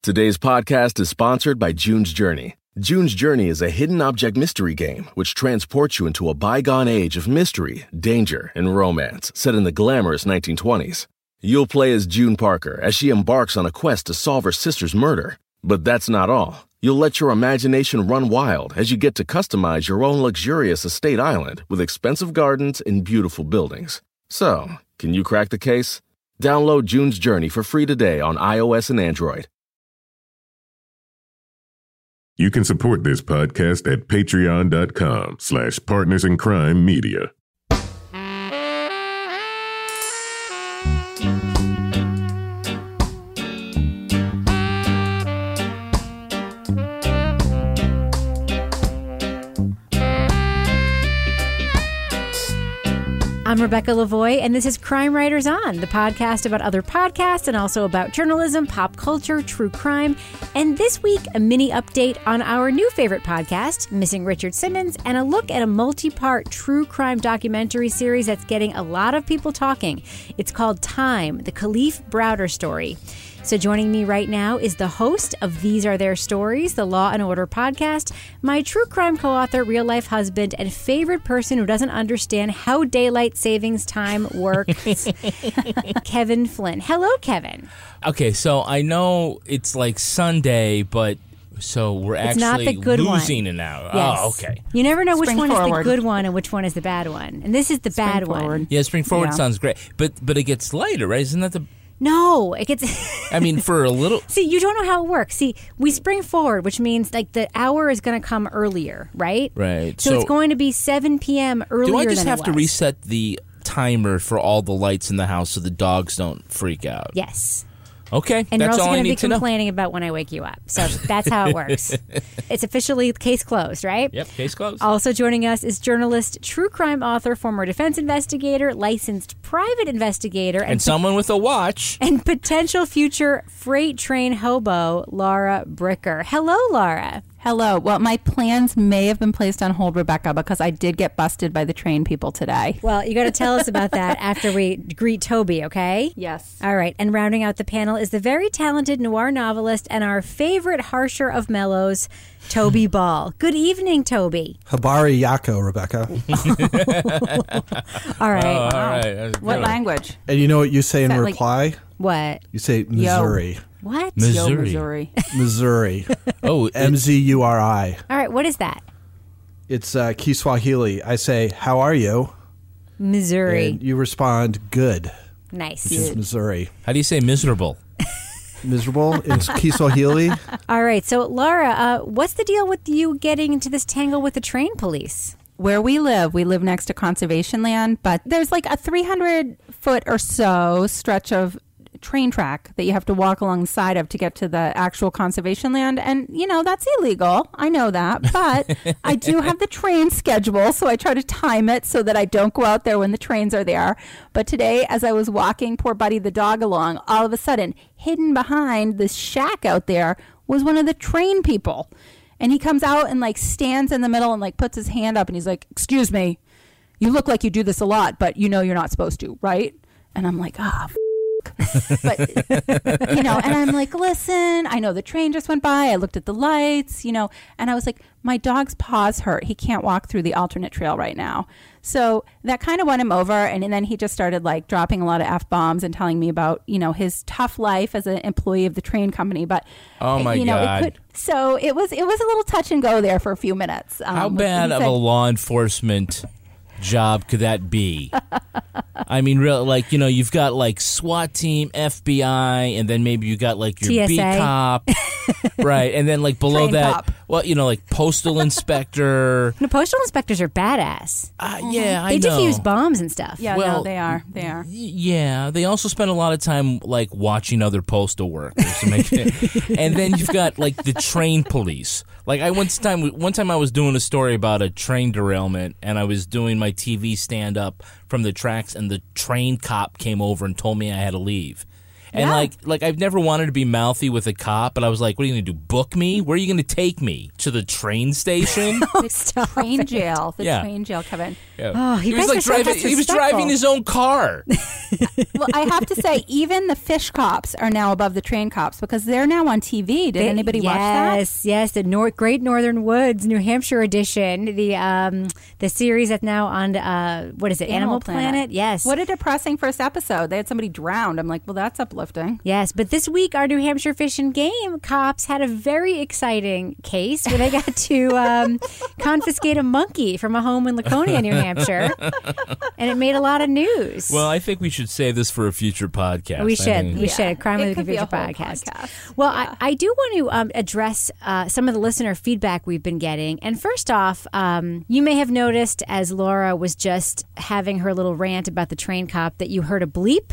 Today's podcast is sponsored by June's Journey. June's Journey is a hidden object mystery game which transports you into a bygone age of mystery, danger, and romance set in the glamorous 1920s. You'll play as June Parker as she embarks on a quest to solve her sister's murder. But that's not all. You'll let your imagination run wild as you get to customize your own luxurious estate island with expensive gardens and beautiful buildings. So, can you crack the case? Download June's Journey for free today on iOS and Android. You can support this podcast at patreon.com slash partners in crime media. I'm Rebecca Lavoie, and this is Crime Writers On, the podcast about other podcasts and also about journalism, pop culture, true crime. And this week, a mini update on our new favorite podcast, Missing Richard Simmons, and a look at a multi part true crime documentary series that's getting a lot of people talking. It's called Time, the Kalief Browder story. So, joining me right now is the host of These Are Their Stories, the Law and Order podcast, my true crime co author, real life husband, and favorite person who doesn't understand how daylight savings time works, Kevin Flynn. Hello, Kevin. Okay, so I know it's like Sunday, but so we're It's actually not the good one. losing an hour. Oh, yes. Oh, okay. You never know which Spring one is the good one and which one is the bad one. And this is the bad one. forward. Yeah, spring forward Yeah. sounds great, but but it gets lighter, right? Isn't that the? No, it gets. I mean, for a little. See, you don't know how it works. See, we spring forward, which means like the hour is going to come earlier, right? Right. So, it's going to be 7 p.m. earlier Do I just have to reset the timer for all the lights in the house so the dogs don't freak out? Yes. Okay, And that's you're also going to be to know. complaining about when I wake you up. So that's how it works. it's officially case closed, right? Yep, case closed. Also joining us is journalist, true crime author, former defense investigator, licensed private investigator, and, and someone with a watch. and potential future freight train hobo, Lara Bricker. Hello, Lara. Hello. Well, my plans may have been placed on hold, Rebecca, because I did get busted by the train people today. Well, you got to tell us about that after we greet Toby, okay? Yes. All right, and rounding out the panel is the very talented noir novelist and our favorite harsher of mellows, Toby Ball. Good evening, Toby. Habari Yako, Rebecca. All right. Oh, all right. What good. language? And you know what you say in that like- reply? What? You say Missouri. What? Yo, Missouri. Missouri. Missouri. Oh, M Z U R I. All right, what is that? It's uh, Kiswahili. I say, How are you? Missouri. And you respond, Good. nice. Which is Missouri. how do you say miserable? Miserable? It's Kiswahili. All right, so Lara, uh, what's the deal with you getting into this tangle with the train police? Where we live, we live next to conservation land, but there's like a 300 foot or so stretch of train track that you have to walk along the side of to get to the actual conservation land. And, you know, that's illegal. I know that. But I do have the train schedule, so I try to time it so that I don't go out there when the trains are there. But today, as I was walking poor Buddy the dog along, all of a sudden, hidden behind this shack out there was one of the train people. And he comes out and like stands in the middle and like puts his hand up and he's like, Excuse me, you look like you do this a lot, but you know you're not supposed to, right? And I'm like, Ah, f-. but you know, and I'm like, listen, I know the train just went by. I looked at the lights, you know, and I was like, my dog's paws hurt. He can't walk through the alternate trail right now. So that kind of won him over. And, and then he just started like dropping a lot of F bombs and telling me about, you know, his tough life as an employee of the train company. But, Oh, my you know, God. It could, so it was, it was a little touch and go there for a few minutes. Um, How bad of a law enforcement job could that be? I mean, real like you know, you've got like SWAT team, FBI, and then maybe you got like your beat TSA. cop, right? And then like below Train that, cop. well, you know, like postal inspector. No, postal inspectors are badass. Uh, yeah, I They know. defuse bombs and stuff. Yeah, Well, no, they are. They are. Y- Yeah, they also spend a lot of time like watching other postal workers, to make it- and then you've got like the train police. Like I one time, one time I was doing a story about a train derailment, and I was doing my TV stand up from the tracks, and the train cop came over and told me I had to leave. And Yeah. like, like I've never wanted to be mouthy with a cop, but I was like, "What are you going to do? Book me? Where are you going to take me to the train station?" Stop Train it. jail. The Yeah. train jail, Kevin. Oh, he was like are so driving. He was driving his own car. Well, I have to say, even the fish cops are now above the train cops because they're now on TV. Did They- anybody watch that? Yes, yes, the Nor- Great Northern Woods, New Hampshire edition, the um the series that's now on uh what is it, Animal, Planet? Yes. What a depressing first episode. They had somebody drowned. I'm like, well, that's uplifting. Yes, but this week our New Hampshire Fish and Game cops had a very exciting case where they got to um, confiscate a monkey from a home in Laconia, New Hampshire, and it made a lot of news. Well, I think we should save this for a future podcast. we I should. think- We should. Crime It of the a Future podcast. podcast. Well, I, I do want to um, address uh, some of the listener feedback we've been getting. And first off, um, you may have noticed as Lara was just having her little rant about the train cop that you heard a bleep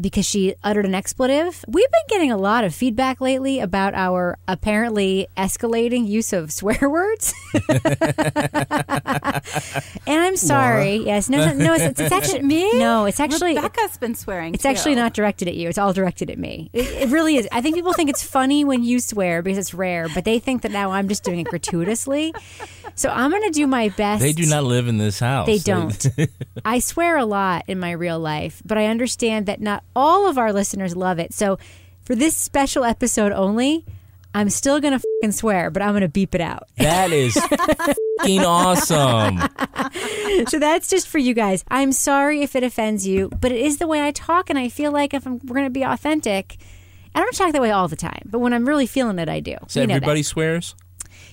because she uttered an expletive. We've been getting a lot of feedback lately about our apparently escalating use of swear words. and I'm sorry. Yes, no, no, no it's, it's actually me? No, it's actually Rebecca's been swearing. it's too. actually not directed at you. It's all directed at me. It, it really is. I think people think it's funny when you swear because it's rare, but they think that now I'm just doing it gratuitously. So I'm going to do my best. They do not live in this house. They don't. I swear a lot in my real life, but I understand that not all of our listeners love it. So for this special episode only, I'm still going to fucking swear, but I'm going to beep it out. that is fucking awesome. so that's just for you guys. I'm sorry if it offends you, but it is the way I talk, and I feel like if I'm, we're going to be authentic, I don't talk that way all the time, but when I'm really feeling it, I do. So You know that. everybody swears.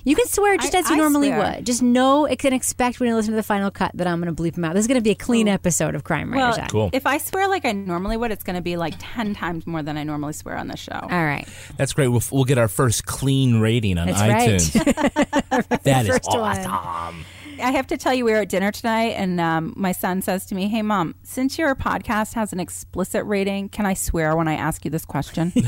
You can swear just I- as you I normally swear. would. Just know it can expect when you listen to the final cut that I'm going to bleep them out. This is going to be a clean episode of Crime Writers. Well, Cool. if I swear like I normally would, it's going to be like 10 times more than I normally swear on this show. All right. That's great. We'll, we'll get our first clean rating on That's right. iTunes. That is First one. I have to tell you, we were at dinner tonight, and um, my son says to me, Hey, mom, since your podcast has an explicit rating, can I swear when I ask you this question?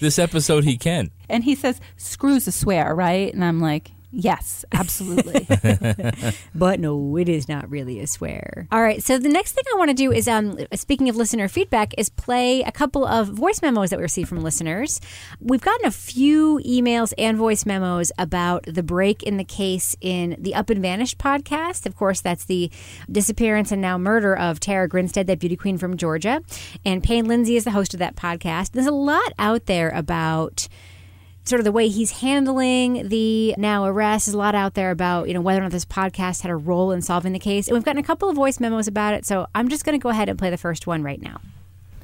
This episode, he can. and he says, Screws a swear, right? And I'm like, Yes, absolutely. But no, it is not really a swear. All right. So the next thing I want to do is, um, speaking of listener feedback, is play a couple of voice memos that we received from listeners. We've gotten a few emails and voice memos about the break in the case in the Up and Vanished podcast. Of course, that's the disappearance and now murder of Tara Grinstead, that beauty queen from Georgia. And Payne Lindsay is the host of that podcast. There's a lot out there about sort of the way he's handling the now arrest. There's a lot out there about, you know, whether or not this podcast had a role in solving the case. And we've gotten a couple of voice memos about it. So I'm just going to go ahead and play the first one right now.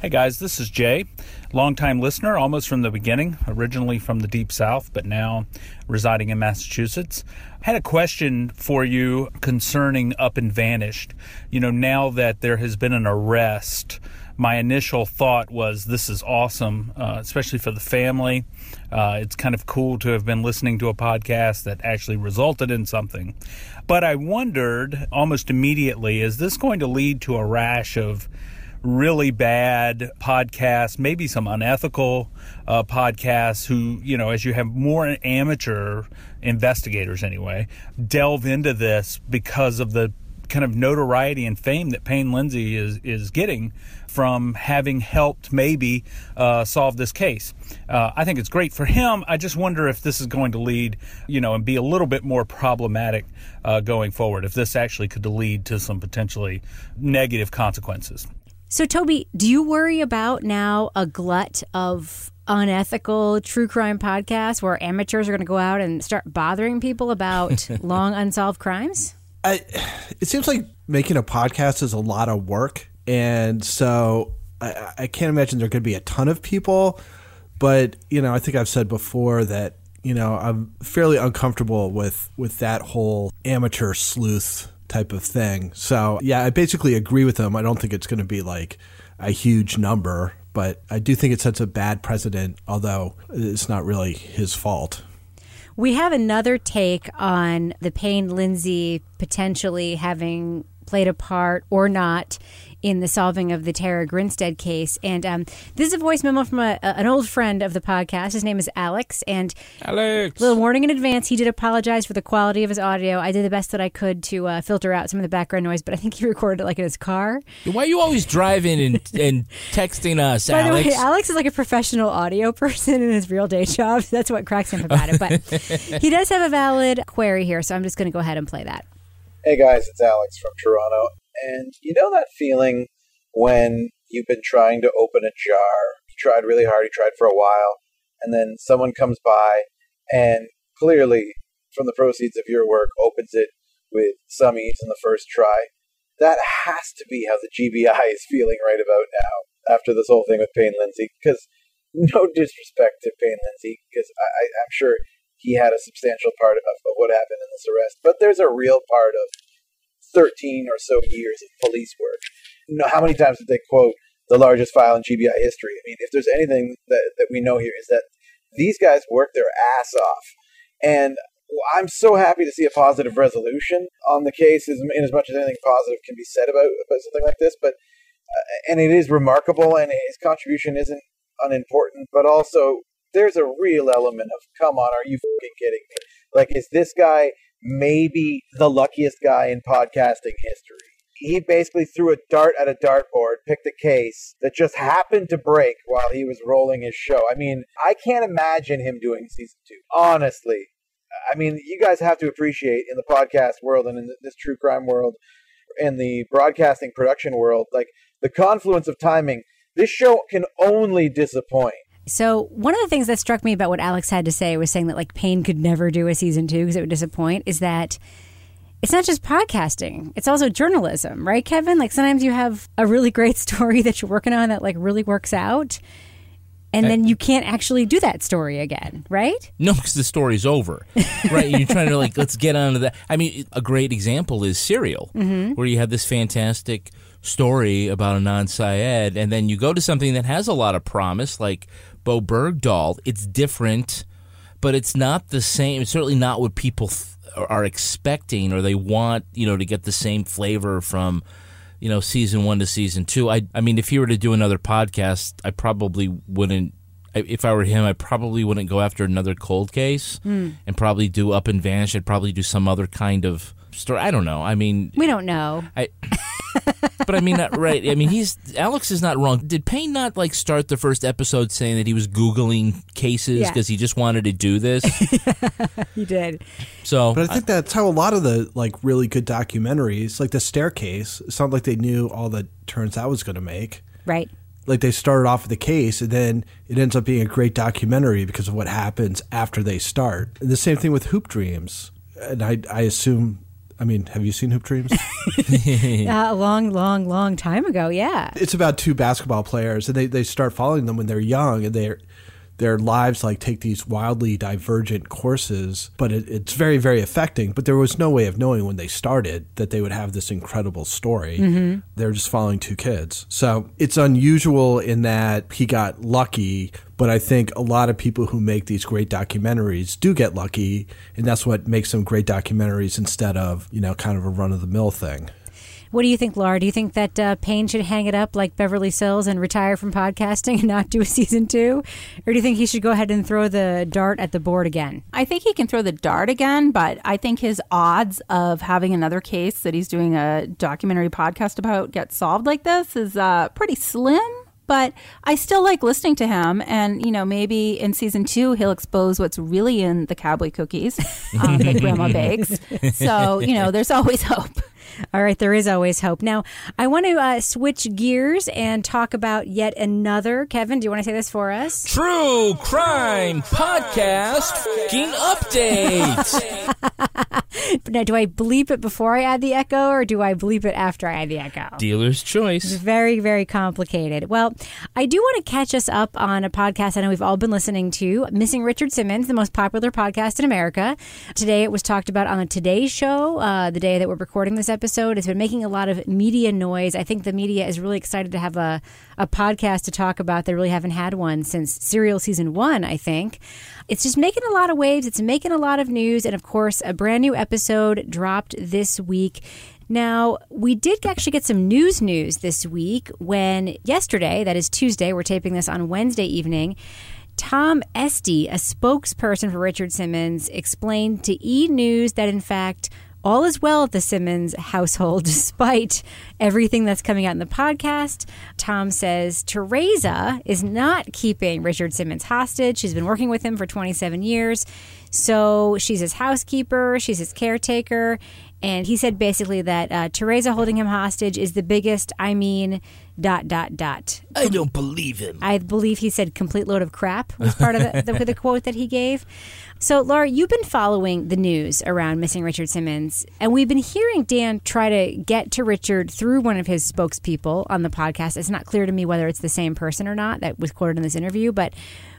Hey guys, this is Jay, longtime listener, almost from the beginning, originally from the deep south, but now residing in Massachusetts. I had a question for you concerning Up and Vanished. You know, now that there has been an arrest, my initial thought was this is awesome, uh, especially for the family. Uh, it's kind of cool to have been listening to a podcast that actually resulted in something. But I wondered almost immediately is this going to lead to a rash of really bad podcasts, maybe some unethical uh, podcasts who, you know, as you have more amateur investigators anyway, delve into this because of the kind of notoriety and fame that Payne Lindsay is, is getting from having helped maybe uh, solve this case. Uh, I think it's great for him. I just wonder if this is going to lead, you know, and be a little bit more problematic uh, going forward, if this actually could lead to some potentially negative consequences. So, Toby, do you worry about now a glut of unethical true crime podcasts where amateurs are going to go out and start bothering people about long unsolved crimes? I, it seems like making a podcast is a lot of work, and so I, I can't imagine there could be a ton of people. But you know, I think I've said before that you know I'm fairly uncomfortable with with that whole amateur sleuth type of thing. So yeah, I basically agree with him. I don't think it's going to be like a huge number, but I do think it sets a bad precedent. Although it's not really his fault. We have another take on the Payne Lindsay potentially having played a part or not in the solving of the Tara Grinstead case. And um, this is a voice memo from a, an old friend of the podcast. His name is Alex. And Alex. little warning in advance, he did apologize for the quality of his audio. I did the best that I could to uh, filter out some of the background noise, but I think he recorded it like in his car. Why are you always driving and, and texting us, By Alex? the way, Alex is like a professional audio person in his real day job. That's what cracks him about it. But he does have a valid query here, so I'm just going to go ahead and play that. Hey guys, it's Alex from Toronto. And you know that feeling when you've been trying to open a jar? You tried really hard, you tried for a while, and then someone comes by and clearly, from the proceeds of your work, opens it with some ease in the first try. That has to be how the GBI is feeling right about now after this whole thing with Payne Lindsay. Because no disrespect to Payne Lindsay, because I, I'm sure he had a substantial part of, of what happened in this arrest, but there's a real part of 13 or so years of police work. You know, how many times did they quote the largest file in GBI history? I mean, if there's anything that, that we know here is that these guys work their ass off. And I'm so happy to see a positive resolution on the case, as, in as much as anything positive can be said about, about something like this. But uh, and it is remarkable, and his contribution isn't unimportant. But also, there's a real element of, come on, are you fucking kidding me? Like, is this guy maybe the luckiest guy in podcasting history? He basically threw a dart at a dartboard, picked a case that just happened to break while he was rolling his show. I mean, I can't imagine him doing season two. Honestly, I mean, you guys have to appreciate in the podcast world and in this true crime world, and the broadcasting production world, like the confluence of timing. This show can only disappoint. So one of the things that struck me about what Alex had to say was saying that like Payne could never do a season two because it would disappoint. Is that it's not just podcasting; it's also journalism, right, Kevin? Like sometimes you have a really great story that you're working on that like really works out, and then you can't actually do that story again, right? No, because the story's over, right? You're trying to like let's get on to that. I mean, a great example is Serial, mm-hmm. where you have this fantastic story about Adnan Syed, and then you go to something that has a lot of promise, like Bowe Bergdahl. It's different, but it's not the same. It's certainly not what people th- are expecting or they want. You know, to get the same flavor from you know season one to season two. I I mean, if he were to do another podcast, I probably wouldn't. If I were him, I probably wouldn't go after another cold case hmm. and probably do Up and Vanish. I'd probably do some other kind of story. I don't know. I mean, We don't know. I, but I mean, not right. I mean, he's Alex is not wrong. Did Payne not like start the first episode saying that he was googling cases Yeah. because he just wanted to do this? he did. So, But I think that's how a lot of the like really good documentaries, like the staircase, it's not like they knew all the turns that was going to make. Right. Like they started off with the case, and then it ends up being a great documentary because of what happens after they start. And the same thing with Hoop Dreams, and I, I assume. I mean, have you seen Hoop Dreams? Uh, a long, long, long time ago. Yeah. it's about two basketball players, and they, they start following them when they're young, and their their lives like take these wildly divergent courses. But it, it's very very affecting. But there was no way of knowing when they started that they would have this incredible story. Mm-hmm. They're just following two kids, so it's unusual in that he got lucky. But I think a lot of people who make these great documentaries do get lucky, and that's what makes them great documentaries instead of you know kind of a run of the mill thing. What do you think, Lara? Do you think that uh, Payne should hang it up like Beverly Sills and retire from podcasting and not do a season two? Or do you think he should go ahead and throw the dart at the board again? I think he can throw the dart again, but I think his odds of having another case that he's doing a documentary podcast about get solved like this is uh, pretty slim. But I still like listening to him, and you know, maybe in season two he'll expose what's really in the cowboy cookies um, that Grandma bakes. So you know, there's always hope. All right, there is always hope. Now, I want to uh, switch gears and talk about yet another. Kevin, do you want to say this for us? True Crime Podcast fucking update. now, do I bleep it before I add the echo or do I bleep it after I add the echo? Dealer's It's choice. very, very complicated. Well, I do want to catch us up on a podcast I know we've all been listening to Missing Richard Simmons, the most popular podcast in America. Today it was talked about on the Today Show, uh, the day that we're recording this episode. It's been making a lot of media noise. I think the media is really excited to have a, a podcast to talk about. They really haven't had one since Serial Season 1, I think. It's just making a lot of waves, it's making a lot of news, and of course, a brand new episode dropped this week. Now, we did actually get some news news this week when yesterday, that is Tuesday, we're taping this on Wednesday evening. Tom Estey, a spokesperson for Richard Simmons, explained to E! News that in fact all is well at the Simmons household despite everything that's coming out in the podcast. Tom says Teresa is not keeping Richard Simmons hostage. She's been working with him for 27 years. So she's his housekeeper, she's his caretaker. And he said basically that uh, Teresa holding him hostage is the biggest, I mean, dot, dot, dot. I don't believe him. I believe he said complete load of crap was part of the, the, the quote that he gave. So, Lara, you've been following the news around missing Richard Simmons, and we've been hearing Dan try to get to Richard through one of his spokespeople on the podcast. It's not clear to me whether it's the same person or not that was quoted in this interview, but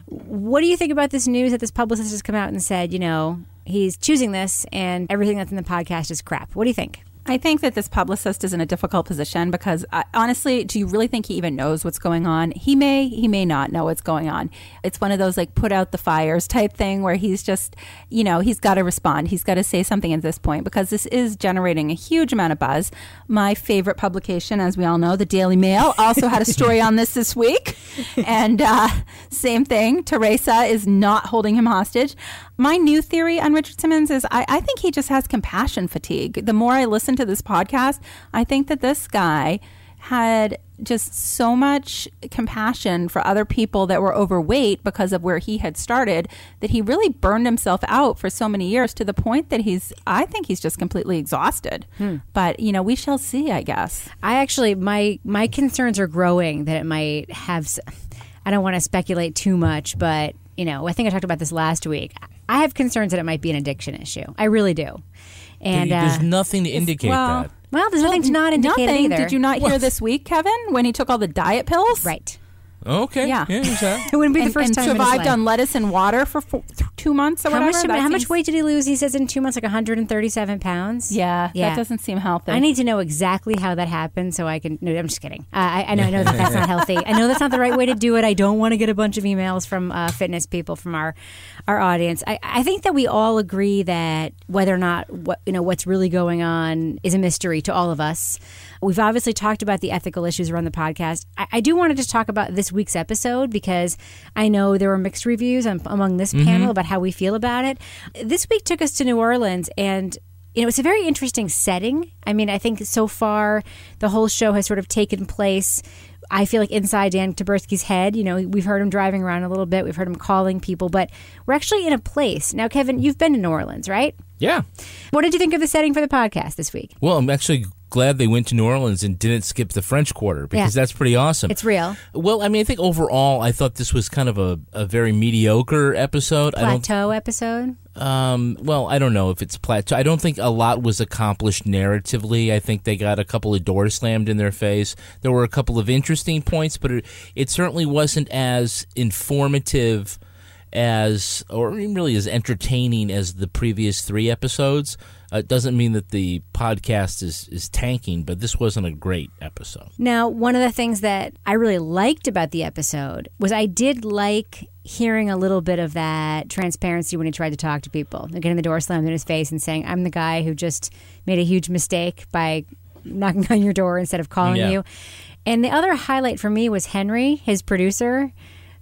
what do you think about this news that this publicist has come out and said, you know, he's choosing this and everything that's in the podcast is crap? What do you think? I think that this publicist is in a difficult position because uh, honestly, do you really think he even knows what's going on? He may, he may not know what's going on. It's one of those like put out the fires type thing where he's just, you know, he's got to respond. He's got to say something at this point because this is generating a huge amount of buzz. My favorite publication, as we all know, the Daily Mail, also had a story on this this week. And uh, same thing, Teresa is not holding him hostage. My new theory on Richard Simmons is I, I think he just has compassion fatigue. The more I listen to this podcast, I think that this guy had just so much compassion for other people that were overweight because of where he had started that he really burned himself out for so many years to the point that he's I think he's just completely exhausted. Hmm. But, you know, we shall see, I guess. I actually my my concerns are growing that it might have. I don't want to speculate too much, but you know, I think I talked about this last week. I have concerns that it might be an addiction issue. I really do. And There's uh, nothing to indicate well, that. well, there's nothing to not indicate Nothing. either. Did you not hear this week, Kevin, when he took all the diet pills? Right. Okay. Yeah. there's that. It wouldn't be the and, first and time in his survived life. on lettuce and water for four, th- two months or How whatever. much? That how much weight did he lose? He says in two months, like 137 pounds. Yeah, Yeah. that doesn't seem healthy. I need to know exactly how that happened so I can. No, I'm just kidding. Uh, I, I know, I know that that's not healthy. I know that's not the right way to do it. I don't want to get a bunch of emails from uh, fitness people from our our audience. I, I think that we all agree that whether or not what you know what's really going on is a mystery to all of us. We've obviously talked about the ethical issues around the podcast. I, I do want to just talk about this week's episode because I know there were mixed reviews on, among this mm-hmm. panel about how we feel about it. This week took us to New Orleans and you know, it's a very interesting setting. I mean, I think so far the whole show has sort of taken place. I feel like inside Dan Taberski's head. You know, we've heard him driving around a little bit. We've heard him calling people, but we're actually in a place now. Kevin, you've been to New Orleans, right? Yeah. What did you think of the setting for the podcast this week? Well, I'm actually glad they went to New Orleans and didn't skip the French Quarter because Yeah. that's pretty awesome. It's real. well, I mean, I think overall, I thought this was kind of a, a very mediocre episode. I don't Plateau episode. Um, well, I don't know if it's plateau. I don't think a lot was accomplished narratively. I think they got a couple of doors slammed in their face. There were a couple of interesting points, but it, it certainly wasn't as informative as, or really as entertaining as the previous three episodes. Uh, it doesn't mean that the podcast is, is tanking, but this wasn't a great episode. Now, one of the things that I really liked about the episode was I did like hearing a little bit of that transparency when he tried to talk to people, getting the door slammed in his face and saying, "I'm the guy who just made a huge mistake by knocking on your door instead of calling Yeah. you." And the other highlight for me was Henry, his producer,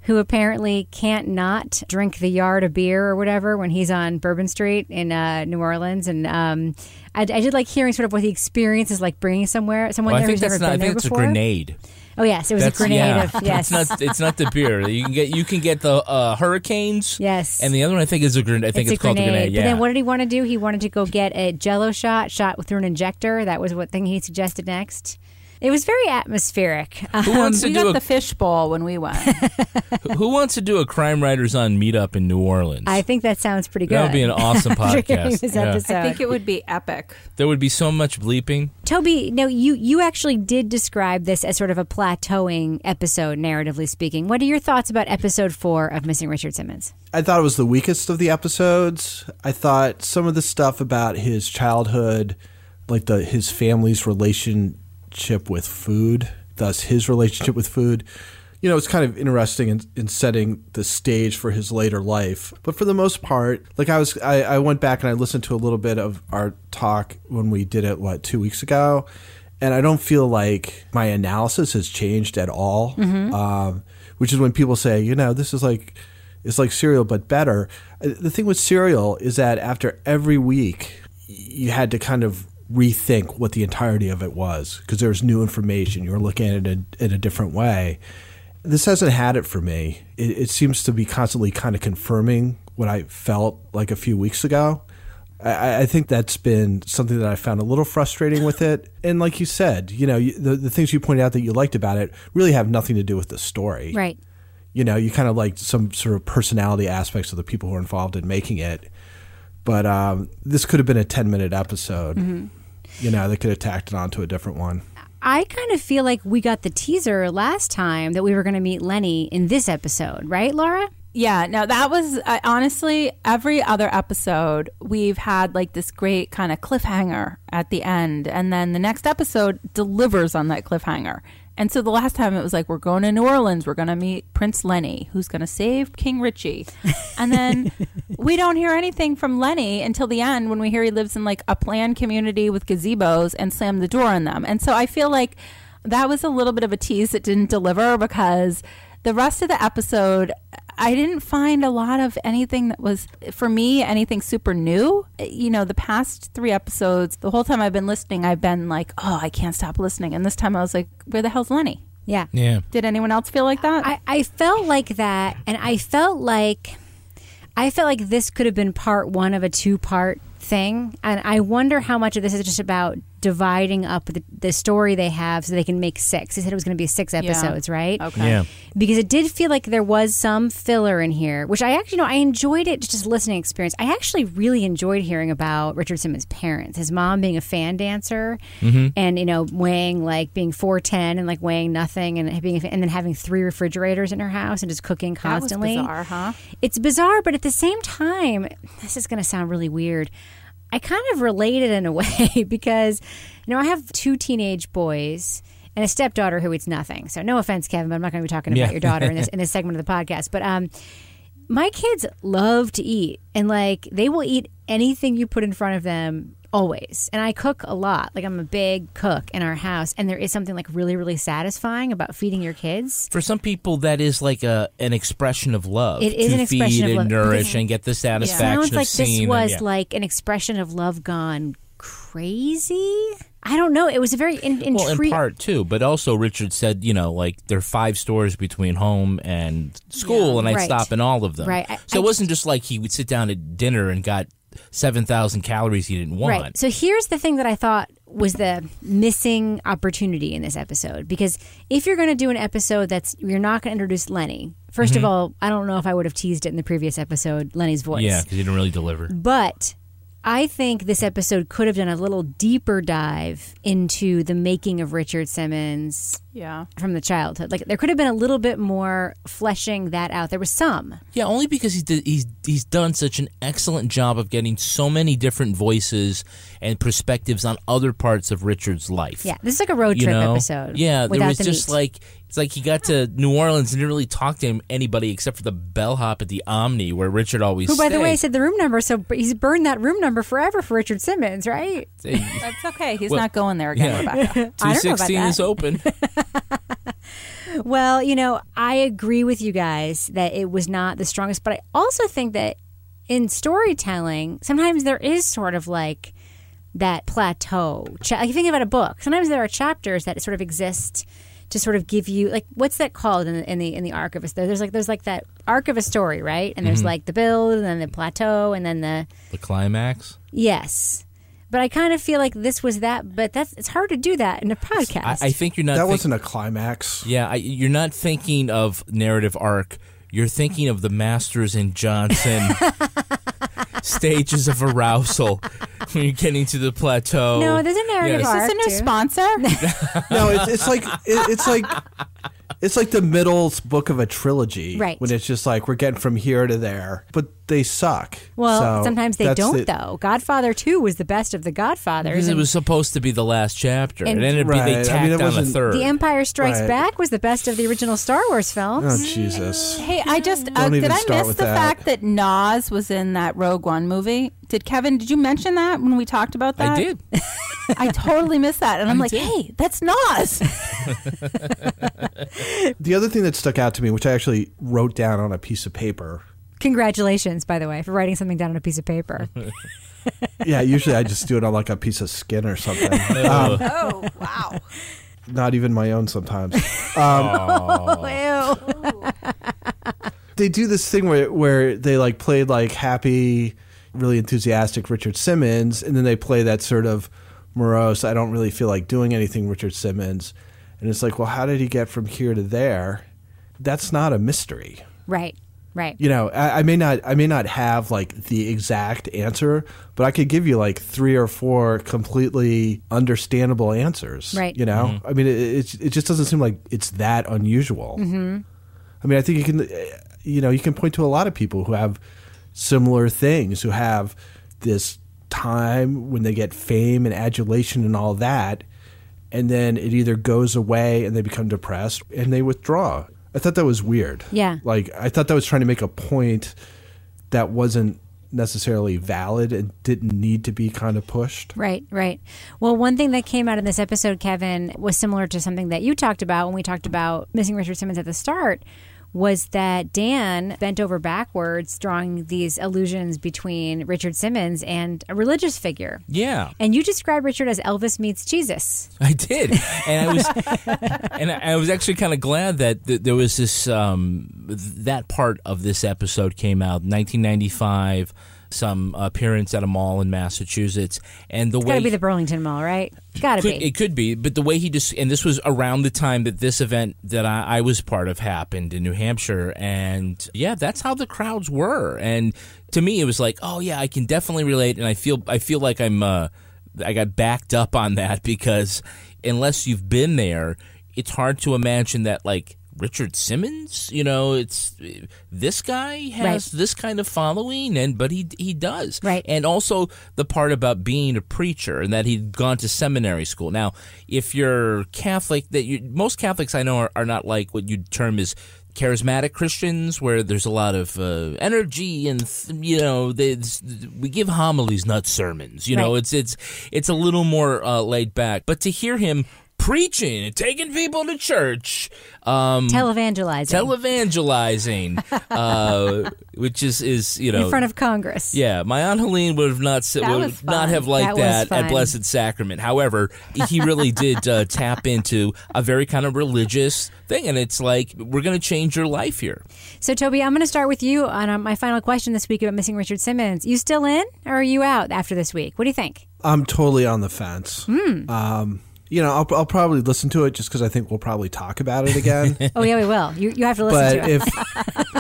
who apparently can't not drink the yard of beer or whatever when he's on Bourbon Street in uh, New Orleans. And um, I, I did like hearing sort of what the experience is like bringing somewhere someone Well, I there think who's that's never not. I been there think it's a before. grenade. Oh yes, it was That's a grenade yeah. of yes. It's not. It's not the beer. You can get. You can get the uh, hurricanes. Yes. And the other one I think is a grenade. I think it's, a called a grenade. Yeah. But then what did he want to do? He wanted to go get a Jello shot, shot through an injector. That was what thing he suggested next. It was very atmospheric. Who um, wants to we do got a the fish bowl when we went. Who wants to do a Crime Writers on meetup in New Orleans? I think that sounds pretty good. That would be an awesome podcast. this Yeah. episode. I think it would be epic. There would be so much bleeping. Toby, no, you you actually did describe this as sort of a plateauing episode, narratively speaking. What are your thoughts about episode four of Missing Richard Simmons? I thought it was the weakest of the episodes. I thought some of the stuff about his childhood, like the his family's relationship with food, thus his relationship with food, you know, it's kind of interesting in, in setting the stage for his later life. But for the most part, like I was, I, I went back and I listened to a little bit of our talk when we did it, what, two weeks ago. And I don't feel like my analysis has changed at all. Um, which is when people say, you know, this is like, it's like Serial but better. Uh, The thing with Serial is that after every week, you had to kind of rethink what the entirety of it was because there was new information. You're looking at it in, in a different way. This hasn't had it for me. It, it seems to be constantly kind of confirming what I felt like a few weeks ago. I, I think that's been something that I found a little frustrating with it. And like you said, you know, you, the, the things you pointed out that you liked about it really have nothing to do with the story Right. you know, you kind of like some sort of personality aspects of the people who are involved in making it. But um, this could have been a 10 minute episode. You know, they could have tacked it onto a different one. I kind of feel like we got the teaser last time that we were going to meet Lenny in this episode, right, Lara? Yeah, no, that was I honestly every other episode we've had like this great kind of cliffhanger at the end, and then the next episode delivers on that cliffhanger. And so the last time it was like we're going to New Orleans, we're going to meet Prince Lenny, who's going to save King Richie, and then we don't hear anything from Lenny until the end when we hear he lives in like a planned community with gazebos and slam the door on them. And so I feel like that was a little bit of a tease that didn't deliver because the rest of the episode I didn't find a lot of anything that was for me anything super new. You know, the past 3 episodes, the whole time I've been listening, I've been like, "Oh, I can't stop listening." And this time I was like, "Where the hell's Lenny?" Yeah. Yeah. Did anyone else feel like that? I, I felt like that, and I felt like I felt like this could have been part one of a two part thing. And I wonder how much of this is just about dividing up the, the story they have so they can make six. They said it was going to be six episodes, right? Okay. Yeah. Because it did feel like there was some filler in here, which I actually know I enjoyed it just a listening experience. I actually really enjoyed hearing about Richard Simmons' parents, his mom being a fan dancer, mm-hmm. and you know weighing like being four ten and like weighing nothing, and being and then having three refrigerators in her house and just cooking That was constantly. bizarre, huh? It's bizarre, but at the same time, this is going to sound really weird. I kind of related in a way because, you know, I have two teenage boys and a stepdaughter who eats nothing. So no offense, Kevin, but I'm not going to be talking about Yeah. your daughter in this in this segment of the podcast. But um, my kids love to eat, and like they will eat anything you put in front of them always. And I cook a lot. Like I'm a big cook in our house, and there is something like really, really satisfying about feeding your kids. For some people, that is like a an expression of love. It is an expression feed of and love, nourish because and get the satisfaction Sounds of like this was Yeah. like an expression of love gone crazy. I don't know. It was a very in, well, in part too, but also Richard said, you know, like there are five stores between home and school, Yeah, and I'd right. stop in all of them. Right. I- so I it wasn't just like he would sit down at dinner and got seven thousand calories he didn't want. Right. So here's the thing that I thought was the missing opportunity in this episode because if you're going to do an episode that's you're not going to introduce Lenny. 1st of mm-hmm. all, I don't know if I would have teased it in the previous episode, Lenny's voice. Yeah, because he didn't really deliver. But I think this episode could have done a little deeper dive into the making of Richard Simmons Yeah. from the childhood. Like there could have been a little bit more fleshing that out. There was some. Yeah, only because he did, he's he's done such an excellent job of getting so many different voices and perspectives on other parts of Richard's life. Yeah, this is like a road you trip know? episode. Yeah, there without was the just meat. like it's like he got to New Orleans and didn't really talk to him, anybody except for the bellhop at the Omni where Richard always. Who, by the way, stayed. said the room number, so he's burned that room number forever for Richard Simmons, right? That's okay. He's Well, not going there again, yeah. Rebecca. I don't know about sixteen that. is open. Well, you know, I agree with you guys that it was not the strongest, but I also think that in storytelling, sometimes there is sort of like that plateau. Cha- like if you think about a book, sometimes there are chapters that sort of exist to sort of give you like what's that called in the in the, in the arc of a story? there's like there's like that arc of a story, right? And there's mm-hmm. like the build and then the plateau and then the the climax. Yes. But I kind of feel like this was that. But that's it's hard to do that in a podcast. I, I think you're not. that think- wasn't a climax. Yeah, I, you're not thinking of narrative arc. You're thinking of the Masters and Johnson stages of arousal when you're getting to the plateau. No, there's a narrative Yes. arc. Is this a new too. sponsor? No, it's, it's like it, it's like it's like the middle book of a trilogy, Right. When it's just like we're getting from here to there, but they suck. Well, So sometimes they don't the- though. Godfather Two was the best of the Godfathers. because it was supposed to be the last chapter. And- it ended up being Right. I they mean, tacked it on a third. the Empire Strikes Right. Back was the best of the original Star Wars films. Oh Jesus! Hey, I just uh, did I miss the that. fact that Nas was in that Rogue One movie? Did Kevin? Did you mention that when we talked about that? I did. I totally missed that, and I'm I like, did. hey, that's Nas. The other thing that stuck out to me, which I actually wrote down on a piece of paper. Congratulations, by the way, for writing something down on a piece of paper. Yeah, usually I just do it on like a piece of skin or something. Um, oh wow! not even my own sometimes. Oh. They do this thing where where they like played like happy, really enthusiastic Richard Simmons, and then they play that sort of morose. I don't really feel like doing anything, Richard Simmons, and it's like, well, how did he get from here to there? That's not a mystery. right, right. You know, I, I may not, I may not have like the exact answer, but I could give you like three or four completely understandable answers. Right. You know, I mean, it, it, it just doesn't seem like it's that unusual. Mm-hmm. I mean, I think you can, uh, you know, you can point to a lot of people who have similar things, who have this time when they get fame and adulation and all that, and then it either goes away and they become depressed and they withdraw. I thought that was weird. Yeah. Like I thought that was trying to make a point that wasn't necessarily valid and didn't need to be kind of pushed. Right, right. Well, one thing that came out in this episode, Kevin, was similar to something that you talked about when we talked about missing Richard Simmons at the start. Was that Dan bent over backwards, drawing these illusions between Richard Simmons and a religious figure? yeah. And you described Richard as Elvis meets Jesus. I did, and I was, and I was actually kind of glad that th- there was this um, that part of this episode came out, 1995, some appearance at a mall in Massachusetts, and the It's way got to be the Burlington Mall, right? Got to could, be. it could be, but the way he just and this was around the time that this event that I, I was part of happened in New Hampshire, and yeah, that's how the crowds were, and to me it was like, oh yeah, I can definitely relate, and I feel I feel like I'm uh, I got backed up on that because unless you've been there, it's hard to imagine that like. Richard Simmons, you know, it's this guy has Right. this kind of following, and but he he does, Right. and also the part about being a preacher and that he'd gone to seminary school. Now, if you're Catholic, that you most Catholics I know are, are not like what you'd term as charismatic Christians, where there's a lot of uh, energy and th- you know they, we give homilies, not sermons. You know, it's it's it's a little more uh, laid back. But to hear him preaching and taking people to church, um, Televangelizing televangelizing, uh, which is is you know in front of Congress. yeah, my aunt Helene would have not s- That would was not have liked That that, at. Blessed Sacrament. However, he really did uh, tap into a very kind of religious thing, and it's like we're going to change your life here. So, Toby, I'm going to start with you on uh, my final question this week about missing Richard Simmons. You still in, or are you out after this week? What do you think? I'm totally on the fence. Hmm. Um, you know, I'll, I'll probably listen to it just because I think we'll probably talk about it again. Oh yeah, we will. You you have to listen but to it.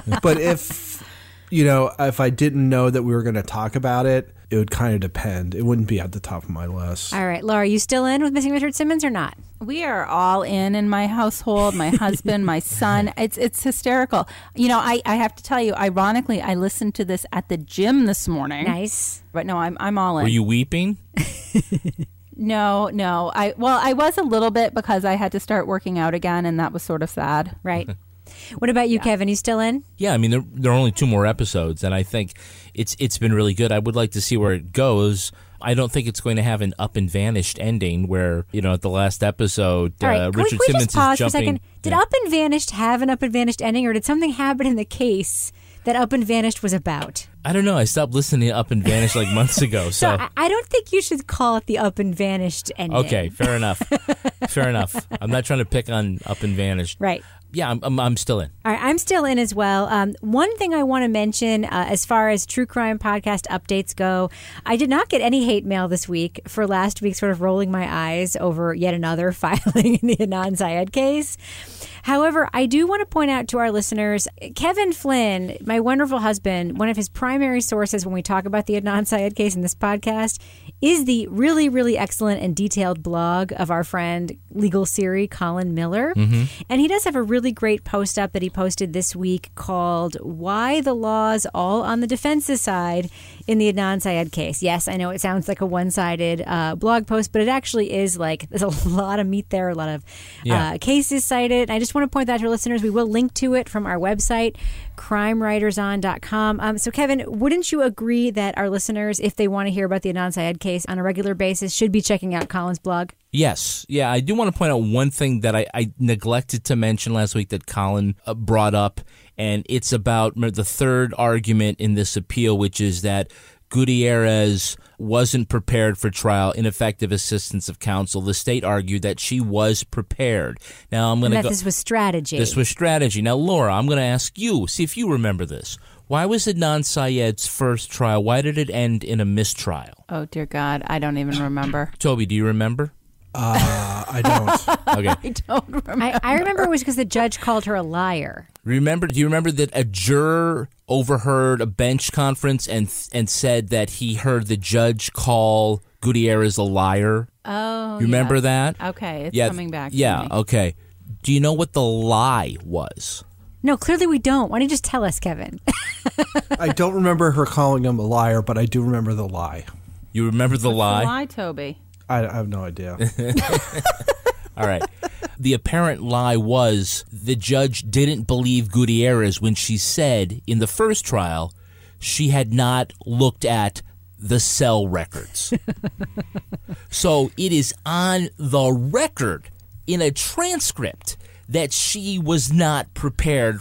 if, but if you know, if I didn't know that we were going to talk about it, it would kind of depend. It wouldn't be at the top of my list. All right, Lara, you still in with missing Richard Simmons or not? We are all in in my household. My husband, my son. It's it's hysterical. You know, I, I have to tell you, ironically, I listened to this at the gym this morning. Nice. But no, I'm I'm all in. Were you weeping? No, no. I well, I was a little bit because I had to start working out again, and that was sort of sad. Right. what about you, Kevin? You still in? Yeah, I mean there, there are only two more episodes, and I think it's it's been really good. I would like to see where it goes. I don't think it's going to have an up and vanished ending where you know at the last episode All right. uh, can we, Richard can we Simmons just pause is for a jumping. second? Did Yeah. Up and Vanished have an Up and Vanished ending, or did something happen in the case that Up and Vanished was about? I don't know. I stopped listening to Up and Vanished like months ago. So I don't think you should call it the Up and Vanished ending. okay, fair enough. fair enough. I'm not trying to pick on Up and Vanished. Right. Yeah, I'm, I'm, I'm still in. All right, I'm still in as well. Um, one thing I want to mention uh, as far as true crime podcast updates go, I did not get any hate mail this week for last week, sort of rolling my eyes over yet another filing in the Adnan Syed case. However, I do want to point out to our listeners Kevin Flynn, my wonderful husband, one of his primary sources when we talk about the Adnan Syed case in this podcast is the really, really excellent and detailed blog of our friend, legal Siri Colin Miller. And he does have a really great post up that he posted this week called Why the Law's All on the Defense's Side in the Adnan Syed case. Yes, I know it sounds like a one sided uh, blog post, but it actually is like there's a lot of meat there, a lot of Yeah. uh, cases cited. I just want to point that out to our listeners. We will link to it from our website, crimewriterson.com. Um, so, Kevin, wouldn't you agree that our listeners, if they want to hear about the Adnan Syed case on a regular basis, should be checking out Colin's blog? Yes. Yeah, I do want to point out one thing that I, I neglected to mention last week that Colin uh, brought up, and it's about the third argument in this appeal, which is that Gutierrez wasn't prepared for trial, ineffective assistance of counsel. The state argued that she was prepared. Now I'm going to go. this was strategy. This was strategy. Now, Lara, I'm going to ask you, see if you remember this. Why was Adnan Syed's first trial? Why did it end in a mistrial? Oh dear God, I don't even remember. Toby, do you remember? Uh, I don't. Okay. I don't remember. I, I remember it was because the judge called her a liar. Remember? Do you remember that a juror overheard a bench conference and and said that he heard the judge call Gutierrez a liar? Oh, You remember yes. that? Okay, it's yeah, coming back. to Yeah. me. Okay. Do you know what the lie was? No, clearly we don't. Why don't you just tell us, Kevin? I don't remember her calling him a liar, but I do remember the lie. You remember the What's lie? the lie, Toby. I, I have no idea. All right. The apparent lie was the judge didn't believe Gutierrez when she said in the first trial she had not looked at the cell records. so it is on the record in a transcript that she was not prepared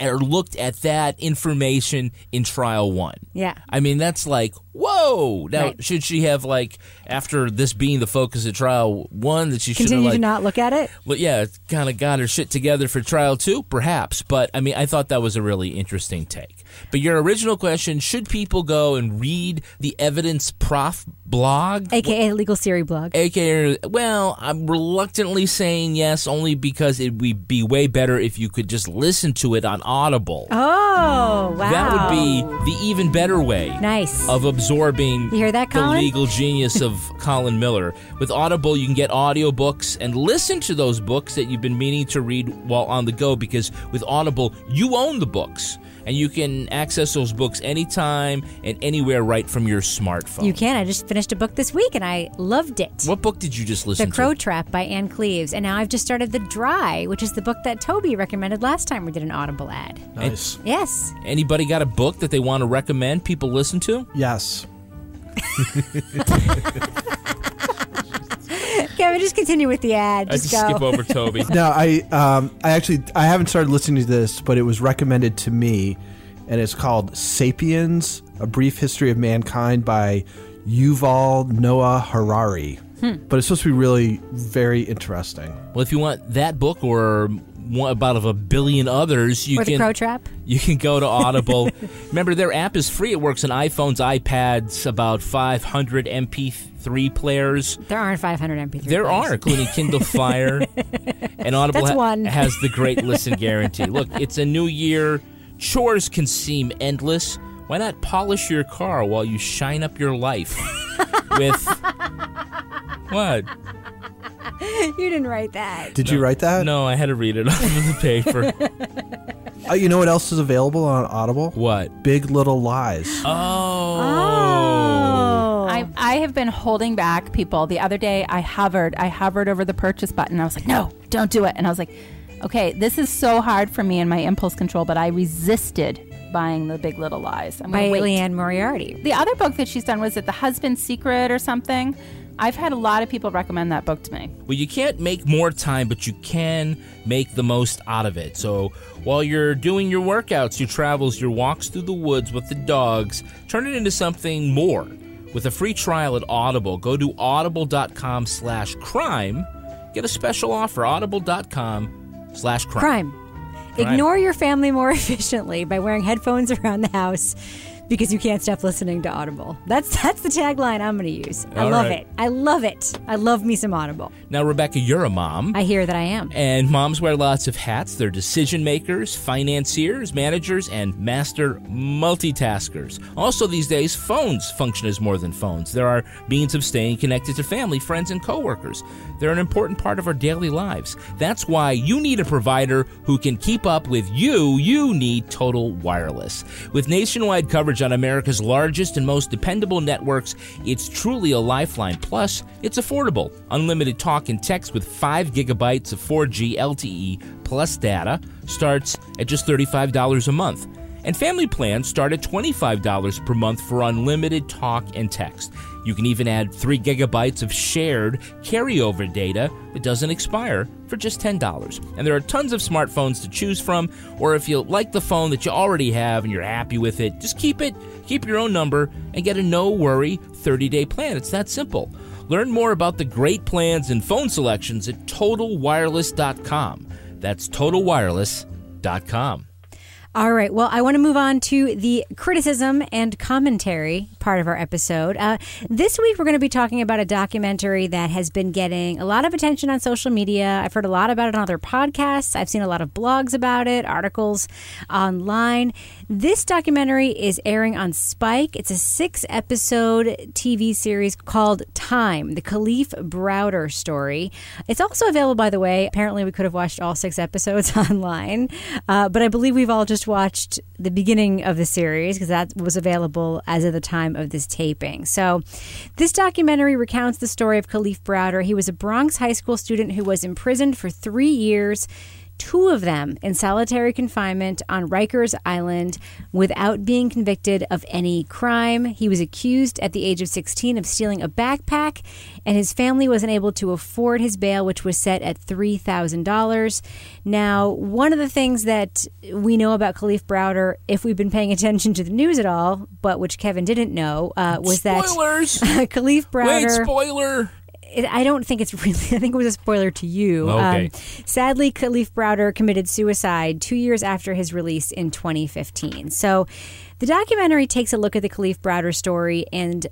or looked at that information in trial one. Yeah. I mean, that's like, whoa. Now, Right. should she have, like, after this being the focus of trial one, that she should have, Continue like, to not look at it? well, yeah, kind of got her shit together for trial two, perhaps. But I mean, I thought that was a really interesting take. But your original question: Should people go and read the Evidence Prof blog? AKA Legal Siri blog. AKA, well, I'm reluctantly saying yes, only because it would be way better if you could just listen to it on Audible. Oh, wow. That would be the even better way Nice. of absorbing You hear that, the Colin? legal genius of Colin Miller. With Audible, you can get audiobooks and listen to those books that you've been meaning to read while on the go because with Audible, you own the books and you can access those books anytime and anywhere right from your smartphone. You can. I just finished a book this week and I loved it. What book did you just listen to? The Crow to? Trap by Ann Cleeves. And now I've just started The Dry, which is the book that Toby recommended last time we did an Audible ad. Nice. Yes. Anybody got a book that they want to recommend people listen to? Yes. Kevin, just continue with the ad. I Just just go. skip over Toby. No, I um, I actually I haven't started listening to this, but it was recommended to me, and it's called *Sapiens: A Brief History of Mankind* by Yuval Noah Harari. But it's supposed to be really very interesting. Well, if you want that book or one, about of a billion others, you or The can Crow Trap. You can go to Audible. Remember, their app is free. It works on iPhones, iPads, about 500 MP3 players. There aren't 500 MP3 There players. are, including Kindle Fire. and Audible That's one. has the great listen guarantee. Look, it's a new year. Chores can seem endless. Why not polish your car while you shine up your life with. What? You didn't write that. Did you write that? No, I had to read it off of the paper. Uh, you know what else is available on Audible? What? Big Little Lies. Oh. Oh. I, I have been holding back people. The other day, I hovered. I hovered over the purchase button. I was like, no, don't do it. And I was like, okay, this is so hard for me and my impulse control, but I resisted buying The Big Little Lies. I'm by gonna wait. Liane Moriarty. The other book that she's done was it The Husband's Secret or something. I've had a lot of people recommend that book to me. Well, you can't make more time, but you can make the most out of it. So while you're doing your workouts, your travels, your walks through the woods with the dogs, turn it into something more. With a free trial at Audible, go to audible.com slash crime. Get a special offer, audible.com slash crime. Crime. Ignore your family more efficiently by wearing headphones around the house because you can't stop listening to Audible. That's that's the tagline I'm going to use. I All love right. it. I love it. I love me some Audible. Now, Rebecca, you're a mom. I hear that I am. And moms wear lots of hats. They're decision makers, financiers, managers, and master multitaskers. Also, these days, phones function as more than phones. There are means of staying connected to family, friends, and coworkers. They're an important part of our daily lives. That's why you need a provider who can keep up with you. You need Total Wireless. With nationwide coverage on America's largest and most dependable networks, it's truly a lifeline. Plus, it's affordable. Unlimited talk and text with 5 gigabytes of 4G LTE plus data starts at just $35 a month. And family plans start at $25 per month for unlimited talk and text. You can even add 3 gigabytes of shared carryover data that doesn't expire for just $10. And there are tons of smartphones to choose from, or if you like the phone that you already have and you're happy with it, just keep it, keep your own number, and get a no worry 30 day plan. It's that simple. Learn more about the great plans and phone selections at totalwireless.com. That's totalwireless.com. All right. Well, I want to move on to the criticism and commentary part of our episode. Uh, this week, we're going to be talking about a documentary that has been getting a lot of attention on social media. I've heard a lot about it on other podcasts. I've seen a lot of blogs about it, articles online. This documentary is airing on Spike. It's a six episode TV series called Time, the Kalief Browder story. It's also available, by the way. Apparently, we could have watched all six episodes online, uh, but I believe we've all just watched the beginning of the series because that was available as of the time of this taping. So, this documentary recounts the story of Kalief Browder. He was a Bronx high school student who was imprisoned for three years two of them in solitary confinement on Rikers Island without being convicted of any crime. He was accused at the age of 16 of stealing a backpack, and his family wasn't able to afford his bail, which was set at $3,000. Now, one of the things that we know about Kalief Browder, if we've been paying attention to the news at all, but which Kevin didn't know, uh, was Spoilers! that Kalief Browder. Wait, spoiler! It, I don't think it's really. I think it was a spoiler to you. Um, sadly, Kalief Browder committed suicide two years after his release in 2015. So, the documentary takes a look at the Kalief Browder story and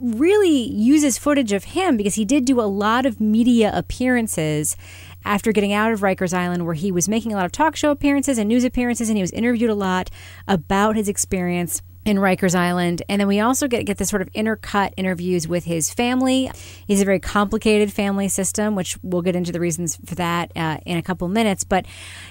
really uses footage of him because he did do a lot of media appearances after getting out of Rikers Island, where he was making a lot of talk show appearances and news appearances, and he was interviewed a lot about his experience in Rikers Island. And then we also get, get this sort of intercut interviews with his family. He's a very complicated family system, which we'll get into the reasons for that uh, in a couple minutes. But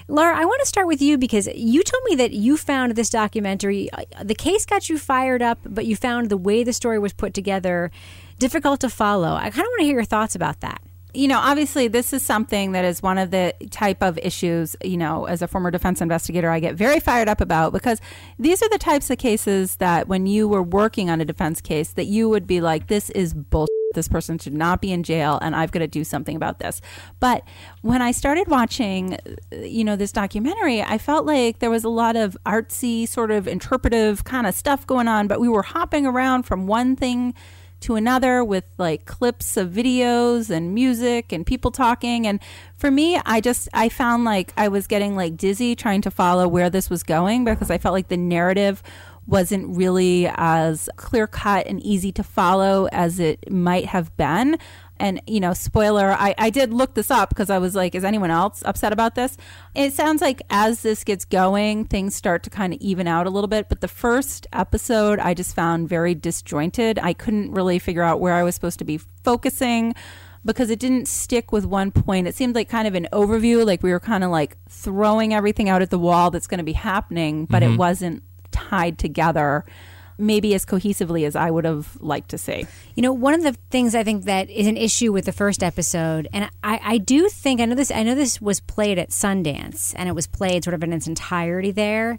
Lara, I want to start with you because you told me that you found this documentary, uh, the case got you fired up, but you found the way the story was put together difficult to follow. I kind of want to hear your thoughts about that. You know, obviously, this is something that is one of the type of issues, you know, as a former defense investigator, I get very fired up about because these are the types of cases that when you were working on a defense case, that you would be like, this is bullshit. This person should not be in jail, and I've got to do something about this. But when I started watching, you know, this documentary, I felt like there was a lot of artsy, sort of interpretive kind of stuff going on, but we were hopping around from one thing to another with like clips of videos and music and people talking. And for me i just i found like i was getting like dizzy trying to follow where this was going because i felt like the narrative wasn't really as clear cut and easy to follow as it might have been and you know spoiler I, I did look this up because i was like is anyone else upset about this? It sounds like as this gets going things start to kind of even out a little bit but the first episode i just found very disjointed. I couldn't really figure out where i was supposed to be focusing because it didn't stick with one point. It seemed like kind of an overview like we were kind of like throwing everything out at the wall that's going to be happening but it mm-hmm. wasn't tied together maybe as cohesively as i would have liked to see You know, one of the things I think that is an issue with the first episode, and I, I do think I know this. I know this was played at Sundance, and it was played sort of in its entirety there.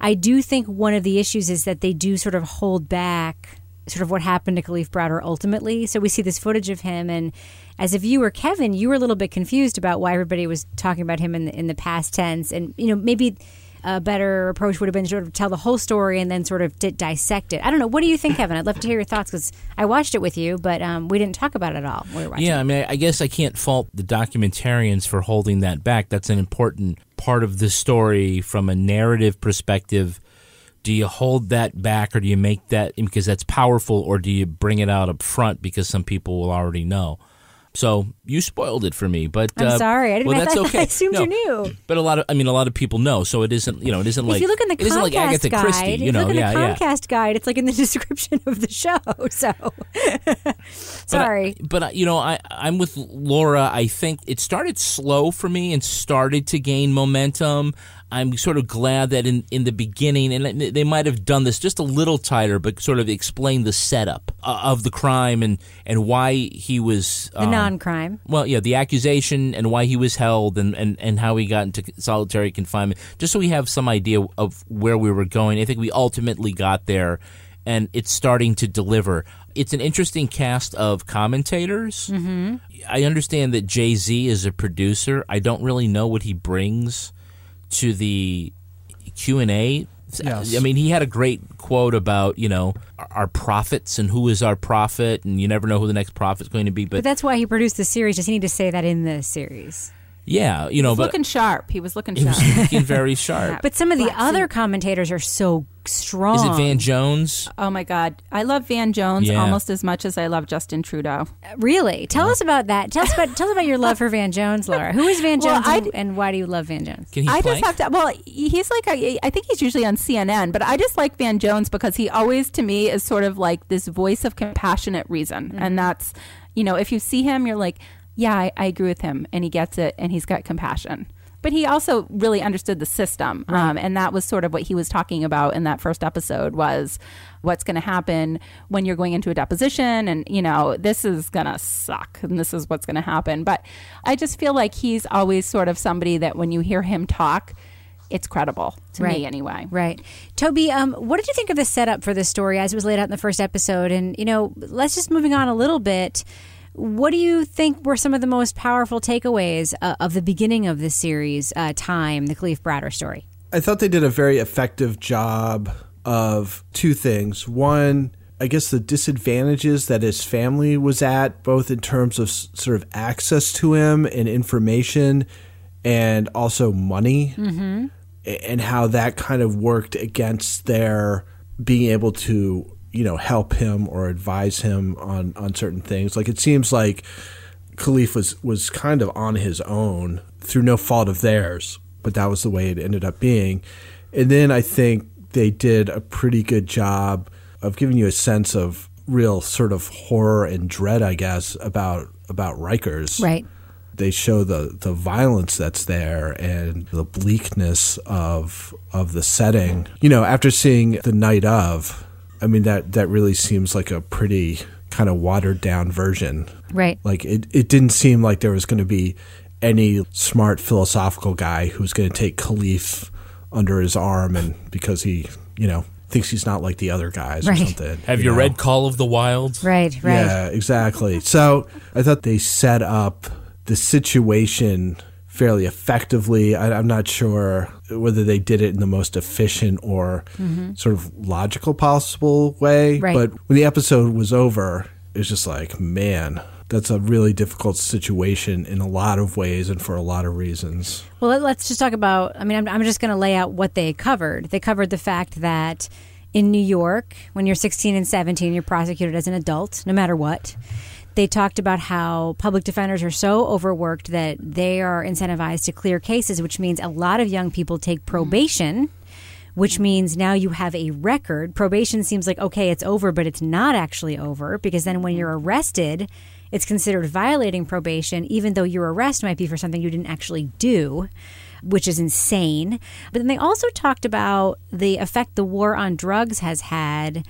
I do think one of the issues is that they do sort of hold back sort of what happened to Kalief Browder ultimately. So we see this footage of him, and as a viewer, Kevin, you were a little bit confused about why everybody was talking about him in the, in the past tense, and you know maybe. A better approach would have been to sort of tell the whole story and then sort of di- dissect it. I don't know. What do you think, Kevin? I'd love to hear your thoughts because I watched it with you, but um, we didn't talk about it at all. We were. Yeah, I mean, I- I guess I can't fault the documentarians for holding that back. That's an important part of the story from a narrative perspective. Do you hold that back or do you make that because that's powerful or do you bring it out up front because some people will already know? So you spoiled it for me, but I'm uh, sorry. I didn't. Well, I, that's thought- okay. I assumed No, you knew. But a lot of, I mean, a lot of people know, so it isn't, you know, it isn't like if you look in the isn't like Comcast Agatha guide, Christie, you you know, look in yeah, the yeah. Comcast guide, it's like in the description of the show. So, But I- sorry. But, I you know, I I'm with Lara. I think it started slow for me and started to gain momentum. I'm sort of glad that in, in the beginning, and they might have done this just a little tighter, but sort of explain the setup uh, of the crime and, and why he was the um, well, yeah, the accusation and why he was held and, and, and how he got into solitary confinement, just so we have some idea of where we were going. I think we ultimately got there, and it's starting to deliver. It's an interesting cast of commentators. Mm-hmm. I understand that Jay Z is a producer. I don't really know what he brings to the Q and A. Yes. I mean, he had a great quote about you know our prophets and who is our prophet, and you never know who the next prophet's going to be. But that's why he produced the series. Does he need to say that in the series? Yeah, you know, He's but looking sharp. He was looking sharp. he was looking very sharp. But some of the Black other suit. commentators are so strong. Is it Van Jones? oh my God, I love Van Jones Yeah. almost as much as I love Justin Trudeau. Really? Tell us about that. Tell us about tell us about your love for Van Jones, Lara. Who is Van Well, Jones, and, and why do you love Van Jones? Can he I plank? just have to. Well, he's like a, I think he's usually on CNN, but I just like Van Jones because he always, to me, is sort of like this voice of compassionate reason, Mm-hmm. and that's, you know, if you see him, you're like, yeah, I, I agree with him, and he gets it, and he's got compassion. But he also really understood the system, um, and that was sort of what he was talking about in that first episode was what's going to happen when you're going into a deposition, and you know this is going to suck, and this is what's going to happen. But I just feel like he's always sort of somebody that when you hear him talk, it's credible to Right. me anyway. Right. Toby, um, what did you think of the setup for this story as it was laid out in the first episode? And, you know, let's just moving on a little bit. What do you think were some of the most powerful takeaways uh, of the beginning of this series, uh, Time, the Kalief Browder story? I thought they did a very effective job of two things. One, I guess the disadvantages that his family was at, both in terms of s- sort of access to him and information, and also money, mm-hmm. and how that kind of worked against their being able to, you know, help him or advise him on on certain things. Like it seems like Kalief was was kind of on his own through no fault of theirs, but that was the way it ended up being. And then I think they did a pretty good job of giving you a sense of real sort of horror and dread, I guess, about about Rikers. Right. They show the the violence that's there and the bleakness of of the setting. You know, after seeing the night of, I mean that that really seems like a pretty kind of watered down version Right. like it, it didn't seem like there was going to be any smart philosophical guy who's going to take Kalief under his arm and because he, you know, thinks he's not like the other guys or something. Have you know? read Call of the Wild? Right, right. Yeah, exactly. So I thought they set up the situation fairly effectively. I, I'm not sure whether they did it in the most efficient or mm-hmm. sort of logical possible way. Right. But when the episode was over, it was just like, man, that's a really difficult situation in a lot of ways and for a lot of reasons. Well, let- let's just talk about. I mean, I'm, I'm just going to lay out what they covered. They covered the fact that in New York, when you're 16 and 17, you're prosecuted as an adult, no matter what. They talked about how public defenders are so overworked that they are incentivized to clear cases, which means a lot of young people take mm-hmm. probation. Which means now you have a record. Probation seems like, okay, it's over, but it's not actually over because then when mm-hmm. you're arrested, it's considered violating probation, even though your arrest might be for something you didn't actually do, which is insane. But then they also talked about the effect the war on drugs has had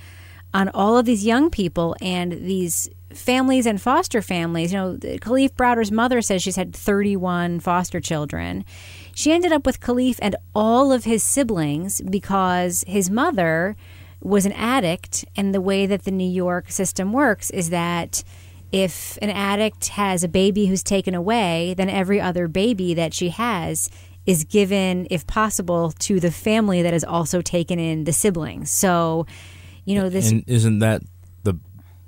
on all of these young people and these families and foster families. You know, Kalief Browder's mother says she's had 31 foster children. She ended up with Kalief and all of his siblings because his mother was an addict. And the way that the New York system works is that if an addict has a baby who's taken away, then every other baby that she has is given, if possible, to the family that has also taken in the siblings. So, you know, this and isn't that the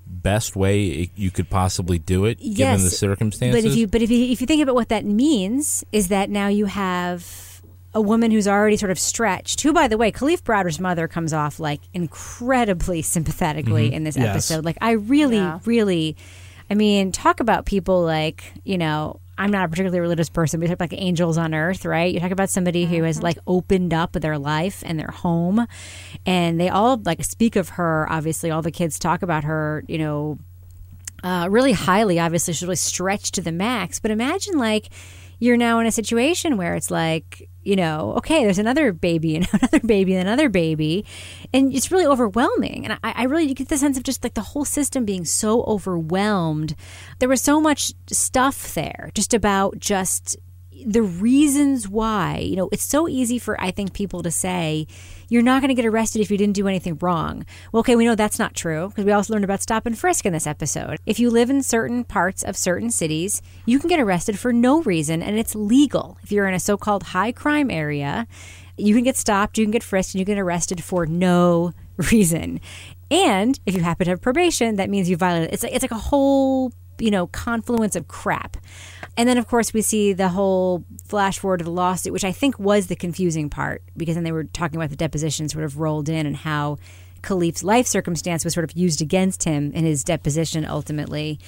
best way you could possibly do it given the circumstances? But if you but if you if you think about what that means, is that now you have a woman who's already sort of stretched. Who, by the way, Kalief Browder's mother comes off like incredibly sympathetically Mhm. in this Yes. episode. Like I really, Yeah. really, I mean, talk about people like you know. I'm not a particularly religious person, but you talk about like angels on earth, right? You talk about somebody who has like opened up their life and their home, and they all like speak of her. Obviously, all the kids talk about her, you know, uh, really highly. Obviously, she's really stretched to the max. But imagine like you're now in a situation where it's like, you know, okay, there's another baby and another baby and another baby, and it's really overwhelming. And I, I really get the sense of just like the whole system being so overwhelmed. There was so much stuff there, just about just the reasons why you know it's so easy for i think people to say you're not going to get arrested if you didn't do anything wrong. Well okay we know that's not true because we also learned about stop and frisk in this episode. If you live in certain parts of certain cities you can get arrested for no reason and it's legal. If you're in a so-called high crime area you can get stopped you can get frisked and you get arrested for no reason. And if you happen to have probation that means you violated it's like, it's like a whole you know confluence of crap and then, of course, we see the whole flash forward to the lawsuit, which I think was the confusing part because then they were talking about the deposition sort of rolled in and how Kalief's life circumstance was sort of used against him in his deposition ultimately.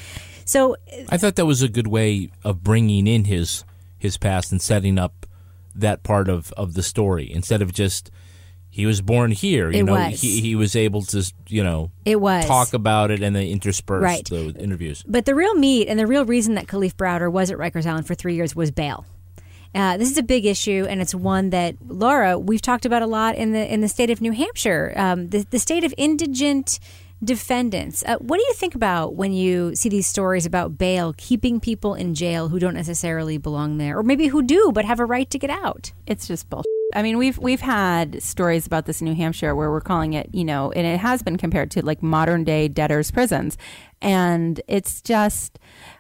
So, I thought that was a good way of bringing in his his past and setting up that part of, of the story instead of just he was born here. You It know, was. he he was able to you know It was. talk about it and then intersperse Right. the interviews. but the real meat and the real reason that Kalief Browder was at Rikers Island for three years was bail. Uh, this is a big issue, and it's one that Lara we've talked about a lot in the in the state of New Hampshire, um, the the state of indigent defendants. Uh, what do you think about when you see these stories about bail keeping people in jail who don't necessarily belong there, or maybe who do but have a right to get out? It's just bullshit. I mean, we've we've had stories about this in New Hampshire where we're calling it, you know, and it has been compared to like modern day debtors' prisons, and it's just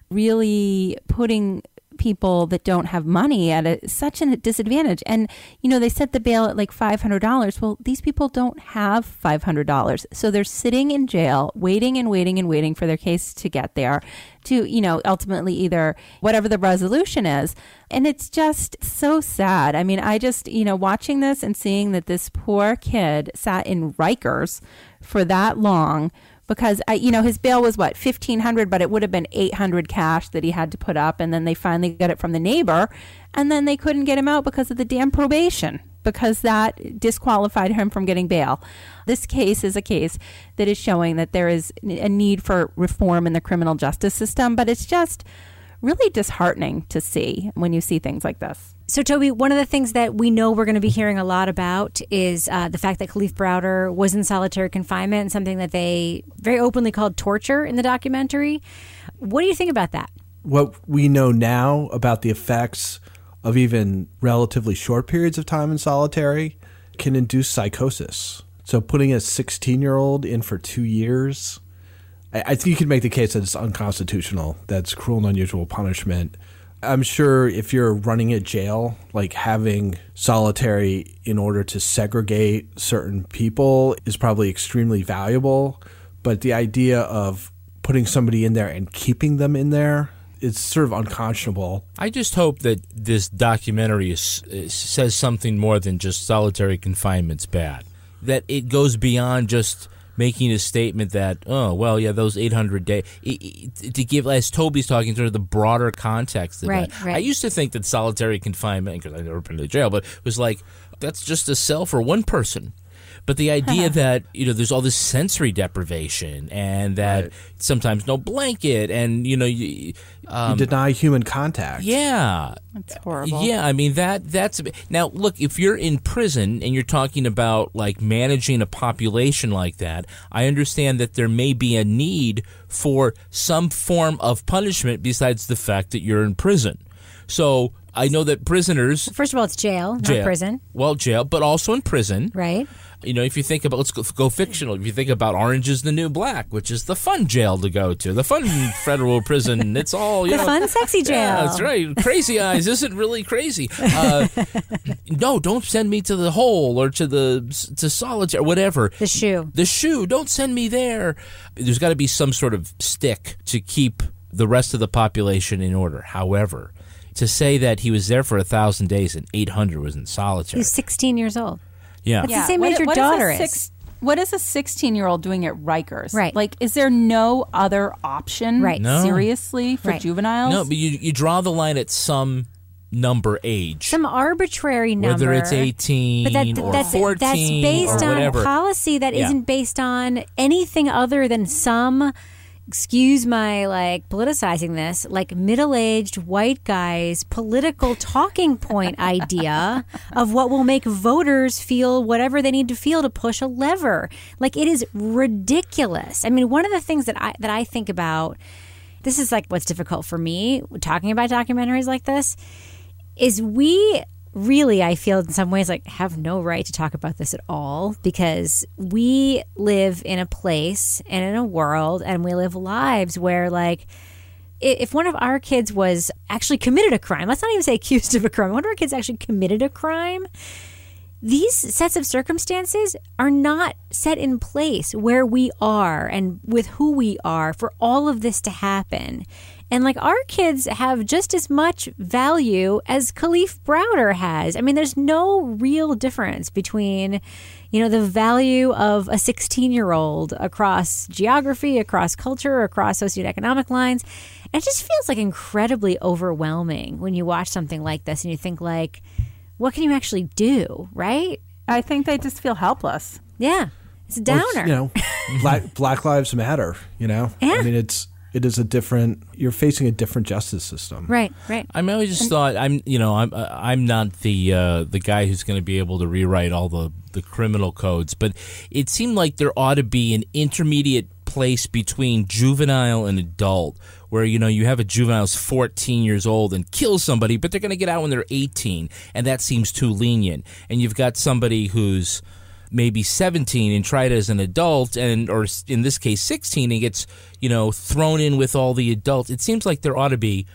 really putting people that don't have money at a, such a disadvantage. And you know, they set the bail at like five hundred dollars. Well, these people don't have five hundred dollars, so they're sitting in jail, waiting and waiting and waiting for their case to get there, to you know, ultimately either whatever the resolution is. And it's just so sad. I mean, I just you know, watching this and seeing that this poor kid sat in Rikers for that long because I, you know, his bail was what fifteen hundred, but it would have been eight hundred cash that he had to put up, and then they finally got it from the neighbor, and then they couldn't get him out because of the damn probation, because that disqualified him from getting bail. This case is a case that is showing that there is a need for reform in the criminal justice system, but it's just really disheartening to see when you see things like this. So, Toby, one of the things that we know we're going to be hearing a lot about is uh, the fact that Kalief Browder was in solitary confinement and something that they very openly called torture in the documentary. What do you think about that? What we know now about the effects of even relatively short periods of time in solitary can induce psychosis. So, putting a 16 year old in for two years, I, think you could make the case that it's unconstitutional. That's cruel and unusual punishment. I'm sure if you're running a jail, like having solitary in order to segregate certain people is probably extremely valuable. But the idea of putting somebody in there and keeping them in there is sort of unconscionable. I just hope that this documentary is, is, says something more than just solitary confinement's bad. That it goes beyond just making a statement that, oh, well, yeah, those 800 days. To give, as Toby's talking, sort of the broader context of Right, that. right. I used to think that solitary confinement, because I've never been to jail, but it was like, that's just a cell for one person. But the idea that you know there's all this sensory deprivation and that sometimes no blanket and you know you, um, you deny human contact. yeah, It's horrible. yeah, I mean that that's now look if you're in prison and you're talking about like managing a population like that, I understand that there may be a need for some form of punishment besides the fact that you're in prison. So I know that prisoners First of all, it's jail, not jail, prison, well, jail, but also in prison. right? You know, if you think about let's go, go fictional. If you think about Orange is the New Black, which is the fun jail to go to, the fun federal prison. It's all you know. The know, fun, sexy jail. Yeah, that's right. Crazy Eyes isn't really crazy. Uh, no, don't send me to the hole or to the to solitary, whatever. The SHU. The SHU. Don't send me there. There's got to be some sort of stick to keep the rest of the population in order. However, to say that he was there for a thousand days and 800 was in solitary. He's 16 years old. Yeah. That's the same age your what daughter a is. six- what is a 16 year old doing at Rikers? Right. Like, is there no other option? Right. No. Seriously, for Right. juveniles? No, but you you draw the line at some number age. Some arbitrary number. whether it's 18 But that, or that's, 14 that's based or on whatever. policy that Yeah. not based on anything other than some excuse my like politicizing this like middle-aged white guys political talking point idea of what will make voters feel whatever they need to feel to push a lever. Like it is ridiculous. I mean one of the things that i that i think about this is like what's difficult for me talking about documentaries like this is we really i feel in some ways like have no right to talk about this at all because we live in a place and in a world and we live lives where like if one of our kids was actually committed a crime let's not even say accused of a crime one of our kids actually committed a crime these sets of circumstances are not set in place where we are and with who we are for all of this to happen. And like our kids have just as much value as Kalief Browder has. I mean, there's no real difference between, you know, the value of a 16 year old across geography, across culture, across socioeconomic lines. And it just feels like incredibly overwhelming when you watch something like this and you think like, what can you actually do, right? I think they just feel helpless. Yeah. It's a Well, downer. it's, you know, Black Black Lives Matter. You know, Yeah. I mean, it's it is a different. You're facing a different justice system. right, right. I mean, I just thought I'm, you know, I'm, uh, I'm not the uh, the guy who's going to be able to rewrite all the the criminal codes, but it seemed like there ought to be an intermediate place between juvenile and adult, where you know you have a juvenile who's 14 years old and kills somebody, but they're going to get out when they're 18, and that seems too lenient. And you've got somebody who's maybe 17 and tried as an adult and or in this case 16 and gets you know thrown in with all the adults it seems like there ought to be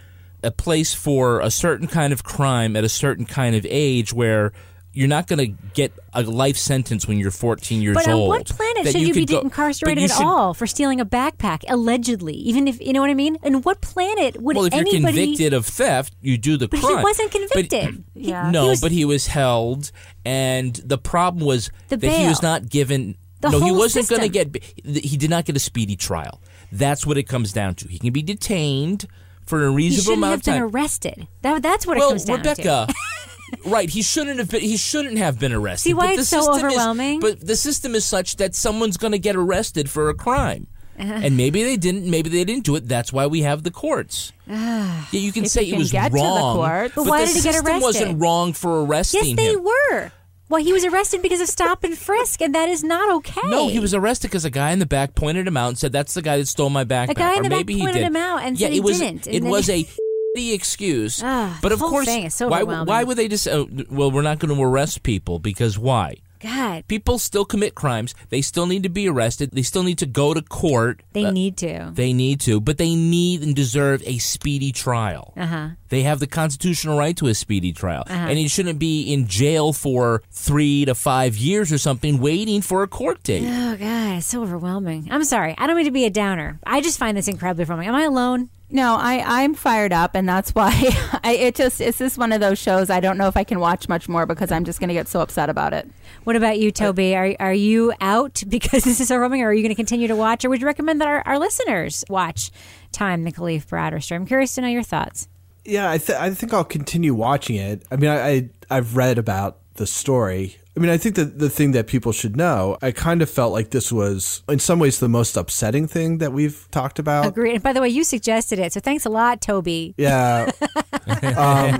a place for a certain kind of crime at a certain kind of age where you're not going to get a life sentence when you're 14 years But on old. what planet should you, be go- incarcerated at should- all for stealing a backpack, allegedly? Even if you know what I mean? And what planet would Well, if you're convicted of theft, you do the But he wasn't convicted. He- Yeah. no, he was- but he was held, and the problem was The that he was not given. The no, he wasn't going to get. He did not get a speedy trial. That's what it comes down to. He can be detained for a he reasonable shouldn't amount have of time. been arrested. That, that's what well, it comes down to. Oh, Rebecca. to. right, he shouldn't have been. He shouldn't have been arrested. See why but the it's so system is- overwhelming? but the system is such that someone's going to get arrested for a crime, uh-huh. and maybe they didn't. Maybe they didn't do it. That's why we have the courts. Ah, yeah, you can If say you it was get to the wrong, courts. But but why the did he get system arrested? wasn't wrong for arresting him. yes, they him. were. Well, he was arrested because of stop and frisk, and that is not okay. No, he was arrested because a guy in the back pointed him out and said, "That's the guy that stole my backpack." A guy in the back maybe he pointed did. him out and yeah, said he it was, didn't, It was a the excuse. Ah, but of course, so why, why would they just? Oh, well, we're not going to arrest people because why? God, People still commit crimes. They still need to be arrested. They still need to go to court. they Uh, need to. They need to, but they need and deserve a speedy trial. Uh huh. They have the constitutional right to a speedy trial. Uh-huh. And he shouldn't be in jail for three to five years or something waiting for a court date. Oh God, it's so overwhelming. I'm sorry. I don't mean to be a downer. I just find this incredibly overwhelming. Am I alone? No, I, I'm fired up, and that's why I, it just it's just one of those shows. I don't know if I can watch much more because I'm just going to get so upset about it. What about you, Toby? Are are you out because this is so overwhelming, or are you going to continue to watch, or would you recommend that our, our listeners watch Time, the Kalief Browder story? I'm curious to know your thoughts. Yeah, I, th- I think I'll continue watching it. I mean, I, I I've read about the story. I mean, I think that the thing that people should know, I kind of felt like this was, in some ways, the most upsetting thing that we've talked about. Agreed. And by the way, you suggested it, so thanks a lot, Toby. Yeah. um,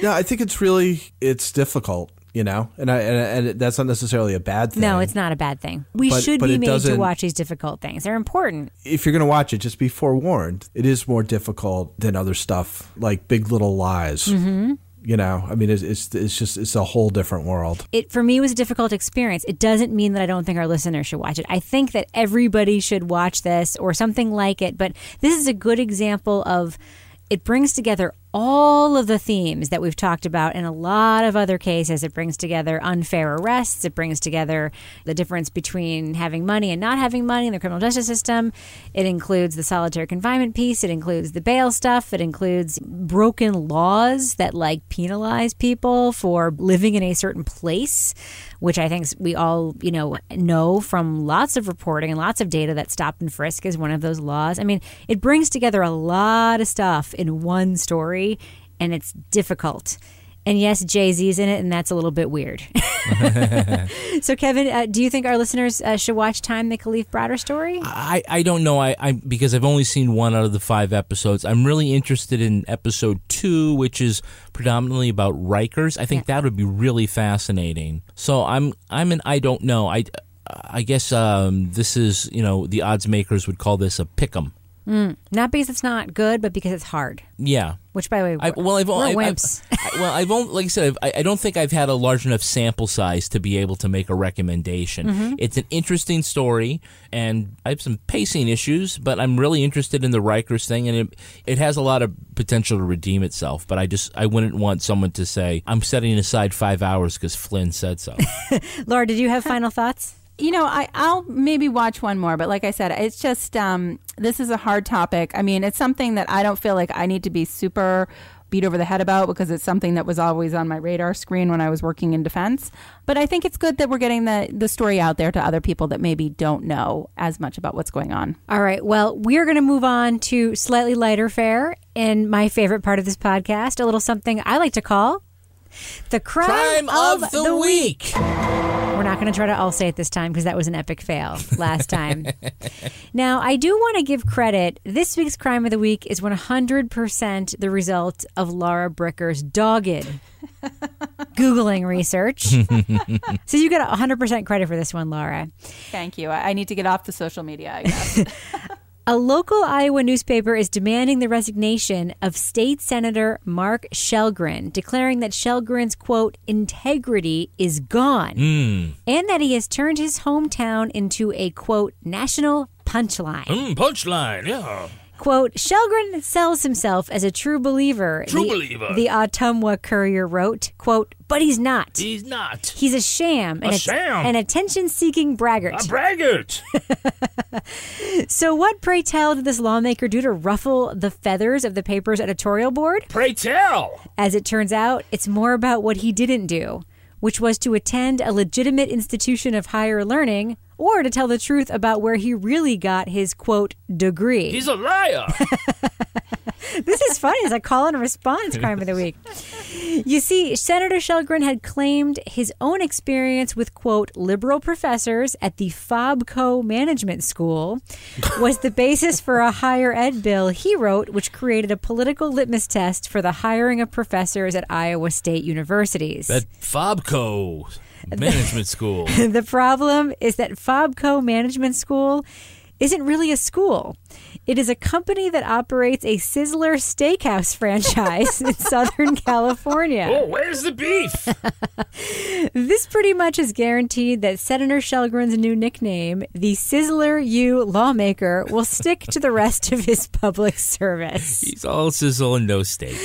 yeah, I think it's really it's difficult. You know, and I and, and that's not necessarily a bad thing. No, it's not a bad thing. We But- should but be made to watch these difficult things. They're important. if you're going to watch it, just be forewarned. It is more difficult than other stuff like Big Little Lies. Mm-hmm. You know, I mean, it's, it's it's just it's a whole different world. It for me was a difficult experience. It doesn't mean that I don't think our listeners should watch it. I think that everybody should watch this or something like it. But this is a good example of it brings together all of the themes that we've talked about in a lot of other cases. It brings together unfair arrests. It brings together the difference between having money and not having money in the criminal justice system. It includes the solitary confinement piece. It includes the bail stuff. It includes broken laws that like penalize people for living in a certain place, which I think we all, you know, know from lots of reporting and lots of data that stop and frisk is one of those laws. I mean, it brings together a lot of stuff in one story and it's difficult. And yes, Jay Z's in it, and that's a little bit weird. so, Kevin, uh, do you think our listeners uh, should watch Time, the Kalief Browder story? I, I don't know. I, I because I've only seen one out of the five episodes. I'm really interested in episode two, which is predominantly about Rikers. I think that would be really fascinating. So I'm I'm an I don't know. I I guess um, this is you know the odds makers would call this a pick'em. Not because it's not good, but because it's hard. Yeah. Which, by the way, I, well, I've we're only, I've, wimps. I, well, I've only, like I said, I've, I I don't think I've had a large enough sample size to be able to make a recommendation. Mm-hmm. It's an interesting story, and I have some pacing issues, but I'm really interested in the Rikers thing, and it, it has a lot of potential to redeem itself. But I just, I wouldn't want someone to say, I'm setting aside five hours because Flynn said so. Lara, did you have final thoughts? You know, I, I'll maybe watch one more, but like I said, it's just um, this is a hard topic. I mean, it's something that I don't feel like I need to be super beat over the head about because it's something that was always on my radar screen when I was working in defense. But I think it's good that we're getting the the story out there to other people that maybe don't know as much about what's going on. All right. Well, we're going to move on to slightly lighter fare and my favorite part of this podcast, a little something I like to call the crime, Crime of the week. We're not going to try to all say it this time because that was an epic fail last time. now, I do want to give credit. This week's crime of the week is 100% the result of Lara Bricker's dogged Googling research. so you get 100% credit for this one, Lara. Thank you. I, I need to get off the social media. I guess. A local Iowa newspaper is demanding the resignation of State Senator Mark Chelgren, declaring that Chelgren's, quote, integrity is gone, and that he has turned his hometown into a, quote, national punchline. Mm, punchline, yeah. Quote, Chelgren sells himself as a true believer. True the, believer. The Ottumwa Courier wrote, quote, but he's not. He's not. He's a sham. A sham. An attention-seeking braggart. A braggart. So, what, pray tell, did this lawmaker do to ruffle the feathers of the paper's editorial board? Pray tell. As it turns out, it's more about what he didn't do, which was to attend a legitimate institution of higher learning or to tell the truth about where he really got his, quote, degree. He's a liar. this is funny It's a call and response crime of the week. You see, Senator Chelgren had claimed his own experience with, quote, liberal professors at the Fobco Management School was the basis for a higher ed bill he wrote, which created a political litmus test for the hiring of professors at Iowa State universities. that Fobco management school. the problem is that Fobco Management School isn't really a school. It is a company that operates a Sizzler steakhouse franchise in Southern California. Oh, where's the beef? This pretty much is guaranteed that Senator Chelgren's new nickname, the Sizzler U lawmaker, will stick to the rest of his public service. He's all sizzle and no steak.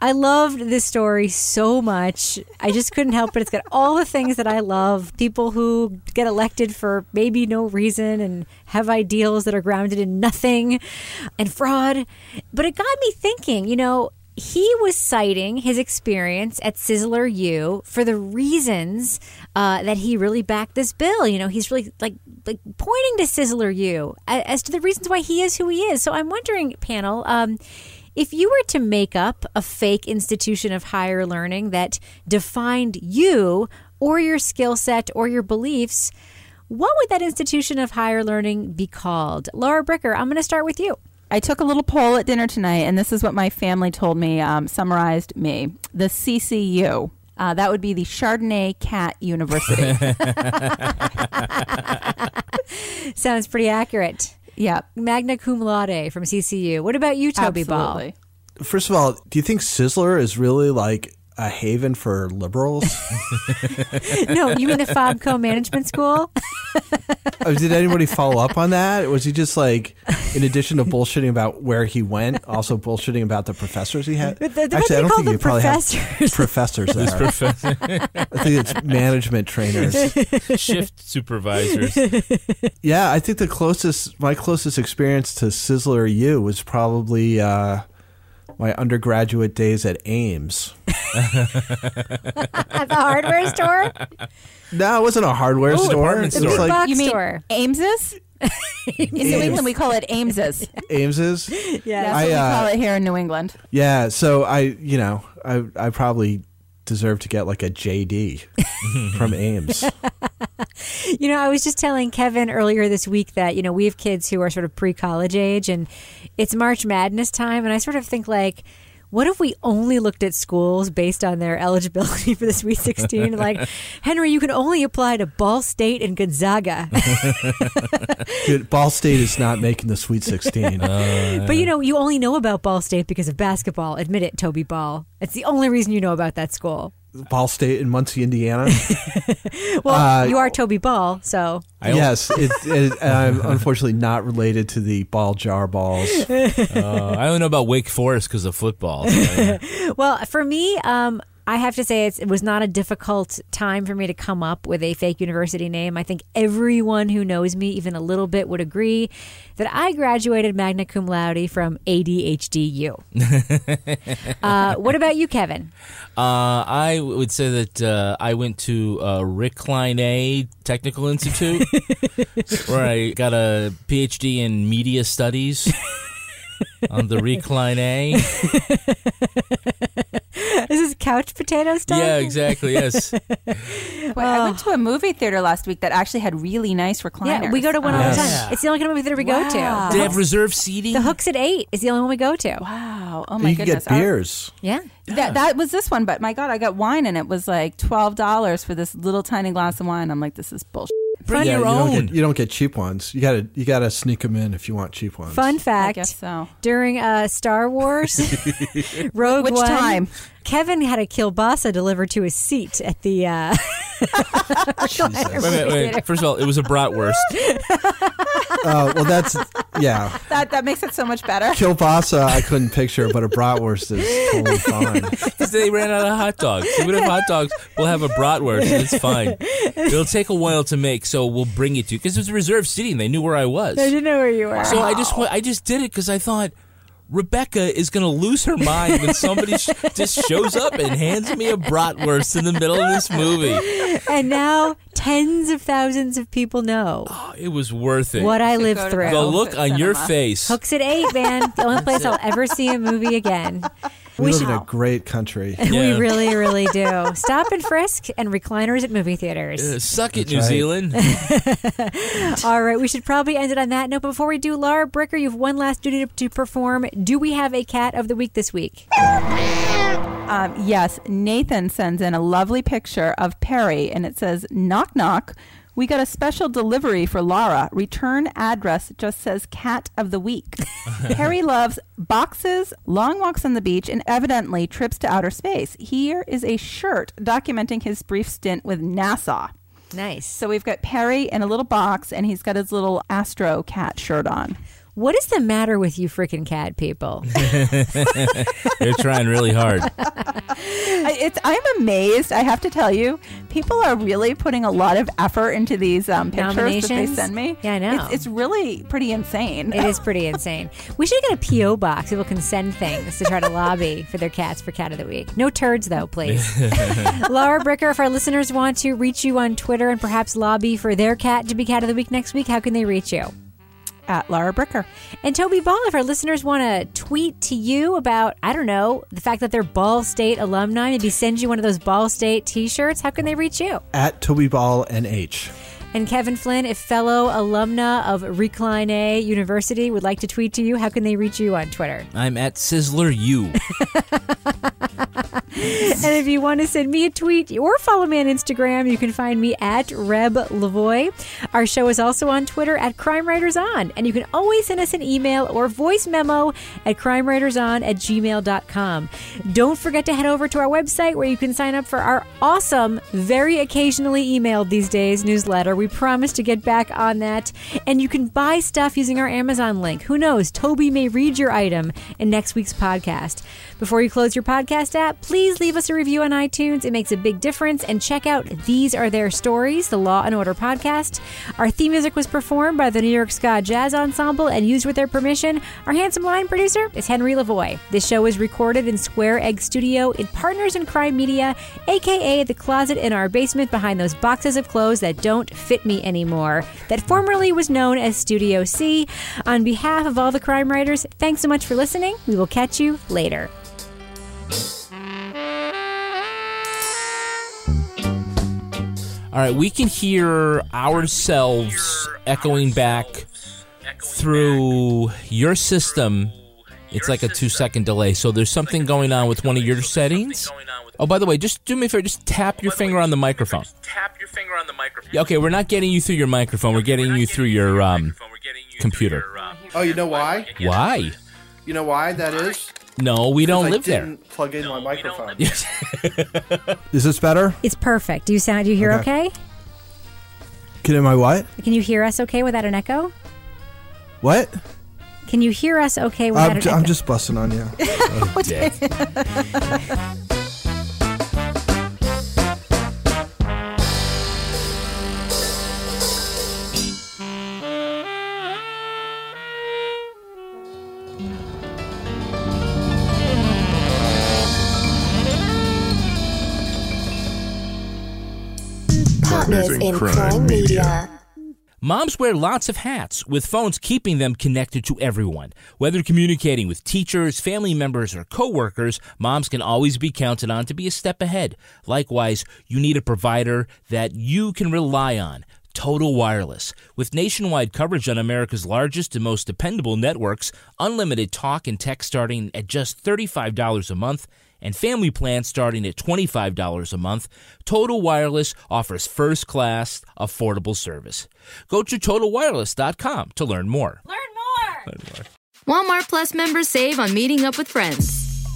I loved this story so much. I just couldn't help it. It's got all the things that I love. People who get elected for maybe no reason and have ideals that are grounded in nothing and fraud. But it got me thinking, you know, he was citing his experience at Sizzler U for the reasons uh, that he really backed this bill. You know, he's really like like pointing to Sizzler U as to the reasons why he is who he is. So I'm wondering, panel, um, if you were to make up a fake institution of higher learning that defined you or your skill set or your beliefs, what would that institution of higher learning be called? Lara Bricker, I'm going to start with you. I took a little poll at dinner tonight, and this is what my family told me, um, summarized me. The CCU. Uh, that would be the Chardonnay Cat University. Sounds pretty accurate. yeah, Magna cum laude from CCU. What about you, Toby absolutely. First of all, do you think Sizzler is really like a haven for liberals? No, you mean the Fobco Management School? Oh, Did anybody follow up on that? Was he just like, in addition to bullshitting about where he went, also bullshitting about the professors he had? The- the- Actually, I don't think them he probably professors. had professors there. I think it's management trainers. Shift supervisors. Yeah, I think the closest, my closest experience to Sizzler U was probably uh, my undergraduate days at Ames. At the hardware store? No, it wasn't a hardware Oh, store. It The was big like box You mean store. Ames's? In New England, we call it Ames's. Ames's. That's Yeah. I, what we uh, call it here in New England. Yeah, so I, you know, I, I probably deserve to get like a JD from Ames. You know, I was just telling Kevin earlier this week that, you know, we have kids who are sort of pre college age and it's March Madness time. And I sort of think, like, what if we only looked at schools based on their eligibility for the Sweet 16? like, Henry, you can only apply to Ball State and Gonzaga. Dude, Ball State is not making the Sweet 16. Uh, but, you know, you only know about Ball State because of basketball. Admit it, Toby Ball. It's the only reason you know about that school. Ball State in Muncie, Indiana. Well, Uh, you are Toby Ball, so. I yes, it, it, I'm unfortunately not related to the ball jar balls. Uh, I only know about Wake Forest because of football. so- Well, for me, um, I have to say it's, it was not a difficult time for me to come up with a fake university name. I think everyone who knows me even a little bit would agree that I graduated magna cum laude from ADHDU. uh, what about you, Kevin? Uh, I would say that uh, I went to uh, Rick Klein A Technical Institute, where I got a PhD in media studies on the Recline A. Is this couch potato stuff? Yeah, exactly. Yes. Wait, I went to a movie theater last week that actually had really nice recliners. Yeah, we go to one all the Yes. time. It's the only kind of movie theater we go Wow. to. They have reserved seating? The Hooksett Eight is the only one we go to. Wow. Oh my you can goodness. get beers. Yeah. That, that was this one, but my God, I got wine and it was like twelve dollars for this little tiny glass of wine. I'm like, this is bullshit. Bring Yeah, your you don't, own. get, you don't get cheap ones. You gotta you gotta sneak them in if you want cheap ones. Fun I fact: guess so. during uh, Star Wars Rogue Which One, time? Kevin had a kielbasa delivered to his seat at the. Uh, Wait, wait, wait. First of all, it was a bratwurst. Oh well, that's yeah. That that makes it so much better. Kielbasa I couldn't picture, but a bratwurst is totally fine. Because they ran out of hot dogs. If we don't have hot dogs, we'll have a bratwurst. and It's fine. It'll take a while to make, so we'll bring it to you. Because it was a reserved seating. They knew where I was. I didn't know where you were. So I just wa- I just did it because I thought Rebecca is going to lose her mind when somebody sh- just shows up and hands me a bratwurst in the middle of this movie. and now tens of thousands of people know Oh, it was worth it. what I should lived through. the look to on your face. Hooksett eight, man. The only place I'll ever see a movie again. We, live should- in a great country. We really, really do. Stop and frisk and recliners at movie theaters. Uh, suck it, That's New right. Zealand. All right, we should probably end it on that note. But before we do, Lara Bricker, you have one last duty to, to perform. Do we have a cat of the week this week? Um, yes, Nathan sends in a lovely picture of Perry, and it says, "Knock knock." We got a special delivery for Lara. Return address just says cat of the week. Perry loves boxes, long walks on the beach, and evidently trips to outer space. Here is a shirt documenting his brief stint with NASA. Nice. So we've got Perry in a little box, and he's got his little Astro cat shirt on. What is the matter with you freaking cat people? They're trying really hard. I- It's I'm amazed. I have to tell you, people are really putting a lot of effort into these um, pictures that they send me. Yeah, I know. It's, it's really pretty insane. It is pretty insane. We should get a PO box. People can send things to try to lobby for their cats for Cat of the Week. No turds, though, please. Lara Bricker, if our listeners want to reach you on Twitter and perhaps lobby for their cat to be Cat of the Week next week, how can they reach you? At Lara Bricker. And Toby Ball, if our listeners want to tweet to you about, I don't know, the fact that they're Ball State alumni, maybe send you one of those Ball State t shirts, how can they reach you? At Toby Ball NH. And Kevin Flynn, if fellow alumna of Recline A University would like to tweet to you, how can they reach you on Twitter? I'm at Sizzler U. and if you want to send me a tweet or follow me on Instagram, you can find me at Reb Lavoie. Our show is also on Twitter at Crime Writers On, and you can always send us an email or voice memo at crimewriterson at gmail.com. Don't forget to head over to our website where you can sign up for our awesome, very occasionally emailed these days newsletter. We promise to get back on that. And you can buy stuff using our Amazon link. Who knows? Toby may read your item in next week's podcast. Before you close your podcast app, please leave us a review on iTunes. It makes a big difference. And check out These Are Their Stories, the Law and Order podcast. Our theme music was performed by the New York Ska Jazz Ensemble and used with their permission. Our handsome line producer is Henry Lavoie. This show is recorded in Square Egg Studio in Partners in Crime Media, aka the closet in our basement behind those boxes of clothes that don't fit me anymore, that formerly was known as Studio C. On behalf of all the crime writers, thanks so much for listening. We will catch you later. All right, we can hear ourselves echoing back through your system. It's like a two second delay. So there's something going on with one of your settings. Oh, by the way, just do me a favor. Just tap your finger on the microphone. Tap your finger on the microphone. Okay, we're not getting you through your microphone. We're getting you through your um, computer. Oh, you know why? Why? You know why that is? No, we don't I live there. didn't Plug in my microphone. Is this better? It's perfect. Do you sound? Do you hear Okay. okay? Can in my what? Can you hear us okay without an echo? What? Can you hear us okay without I'm, an ju- echo? I'm just busting on you. Partners in Crime Media. Moms wear lots of hats, with phones keeping them connected to everyone. Whether communicating with teachers, family members, or coworkers, moms can always be counted on to be a step ahead. Likewise, you need a provider that you can rely on. Total Wireless. With nationwide coverage on America's largest and most dependable networks, unlimited talk and text starting at just $35 a month, and family plans starting at $25 a month, Total Wireless offers first class, affordable service. Go to totalwireless.com to learn more. Learn more. Walmart Plus members save on meeting up with friends.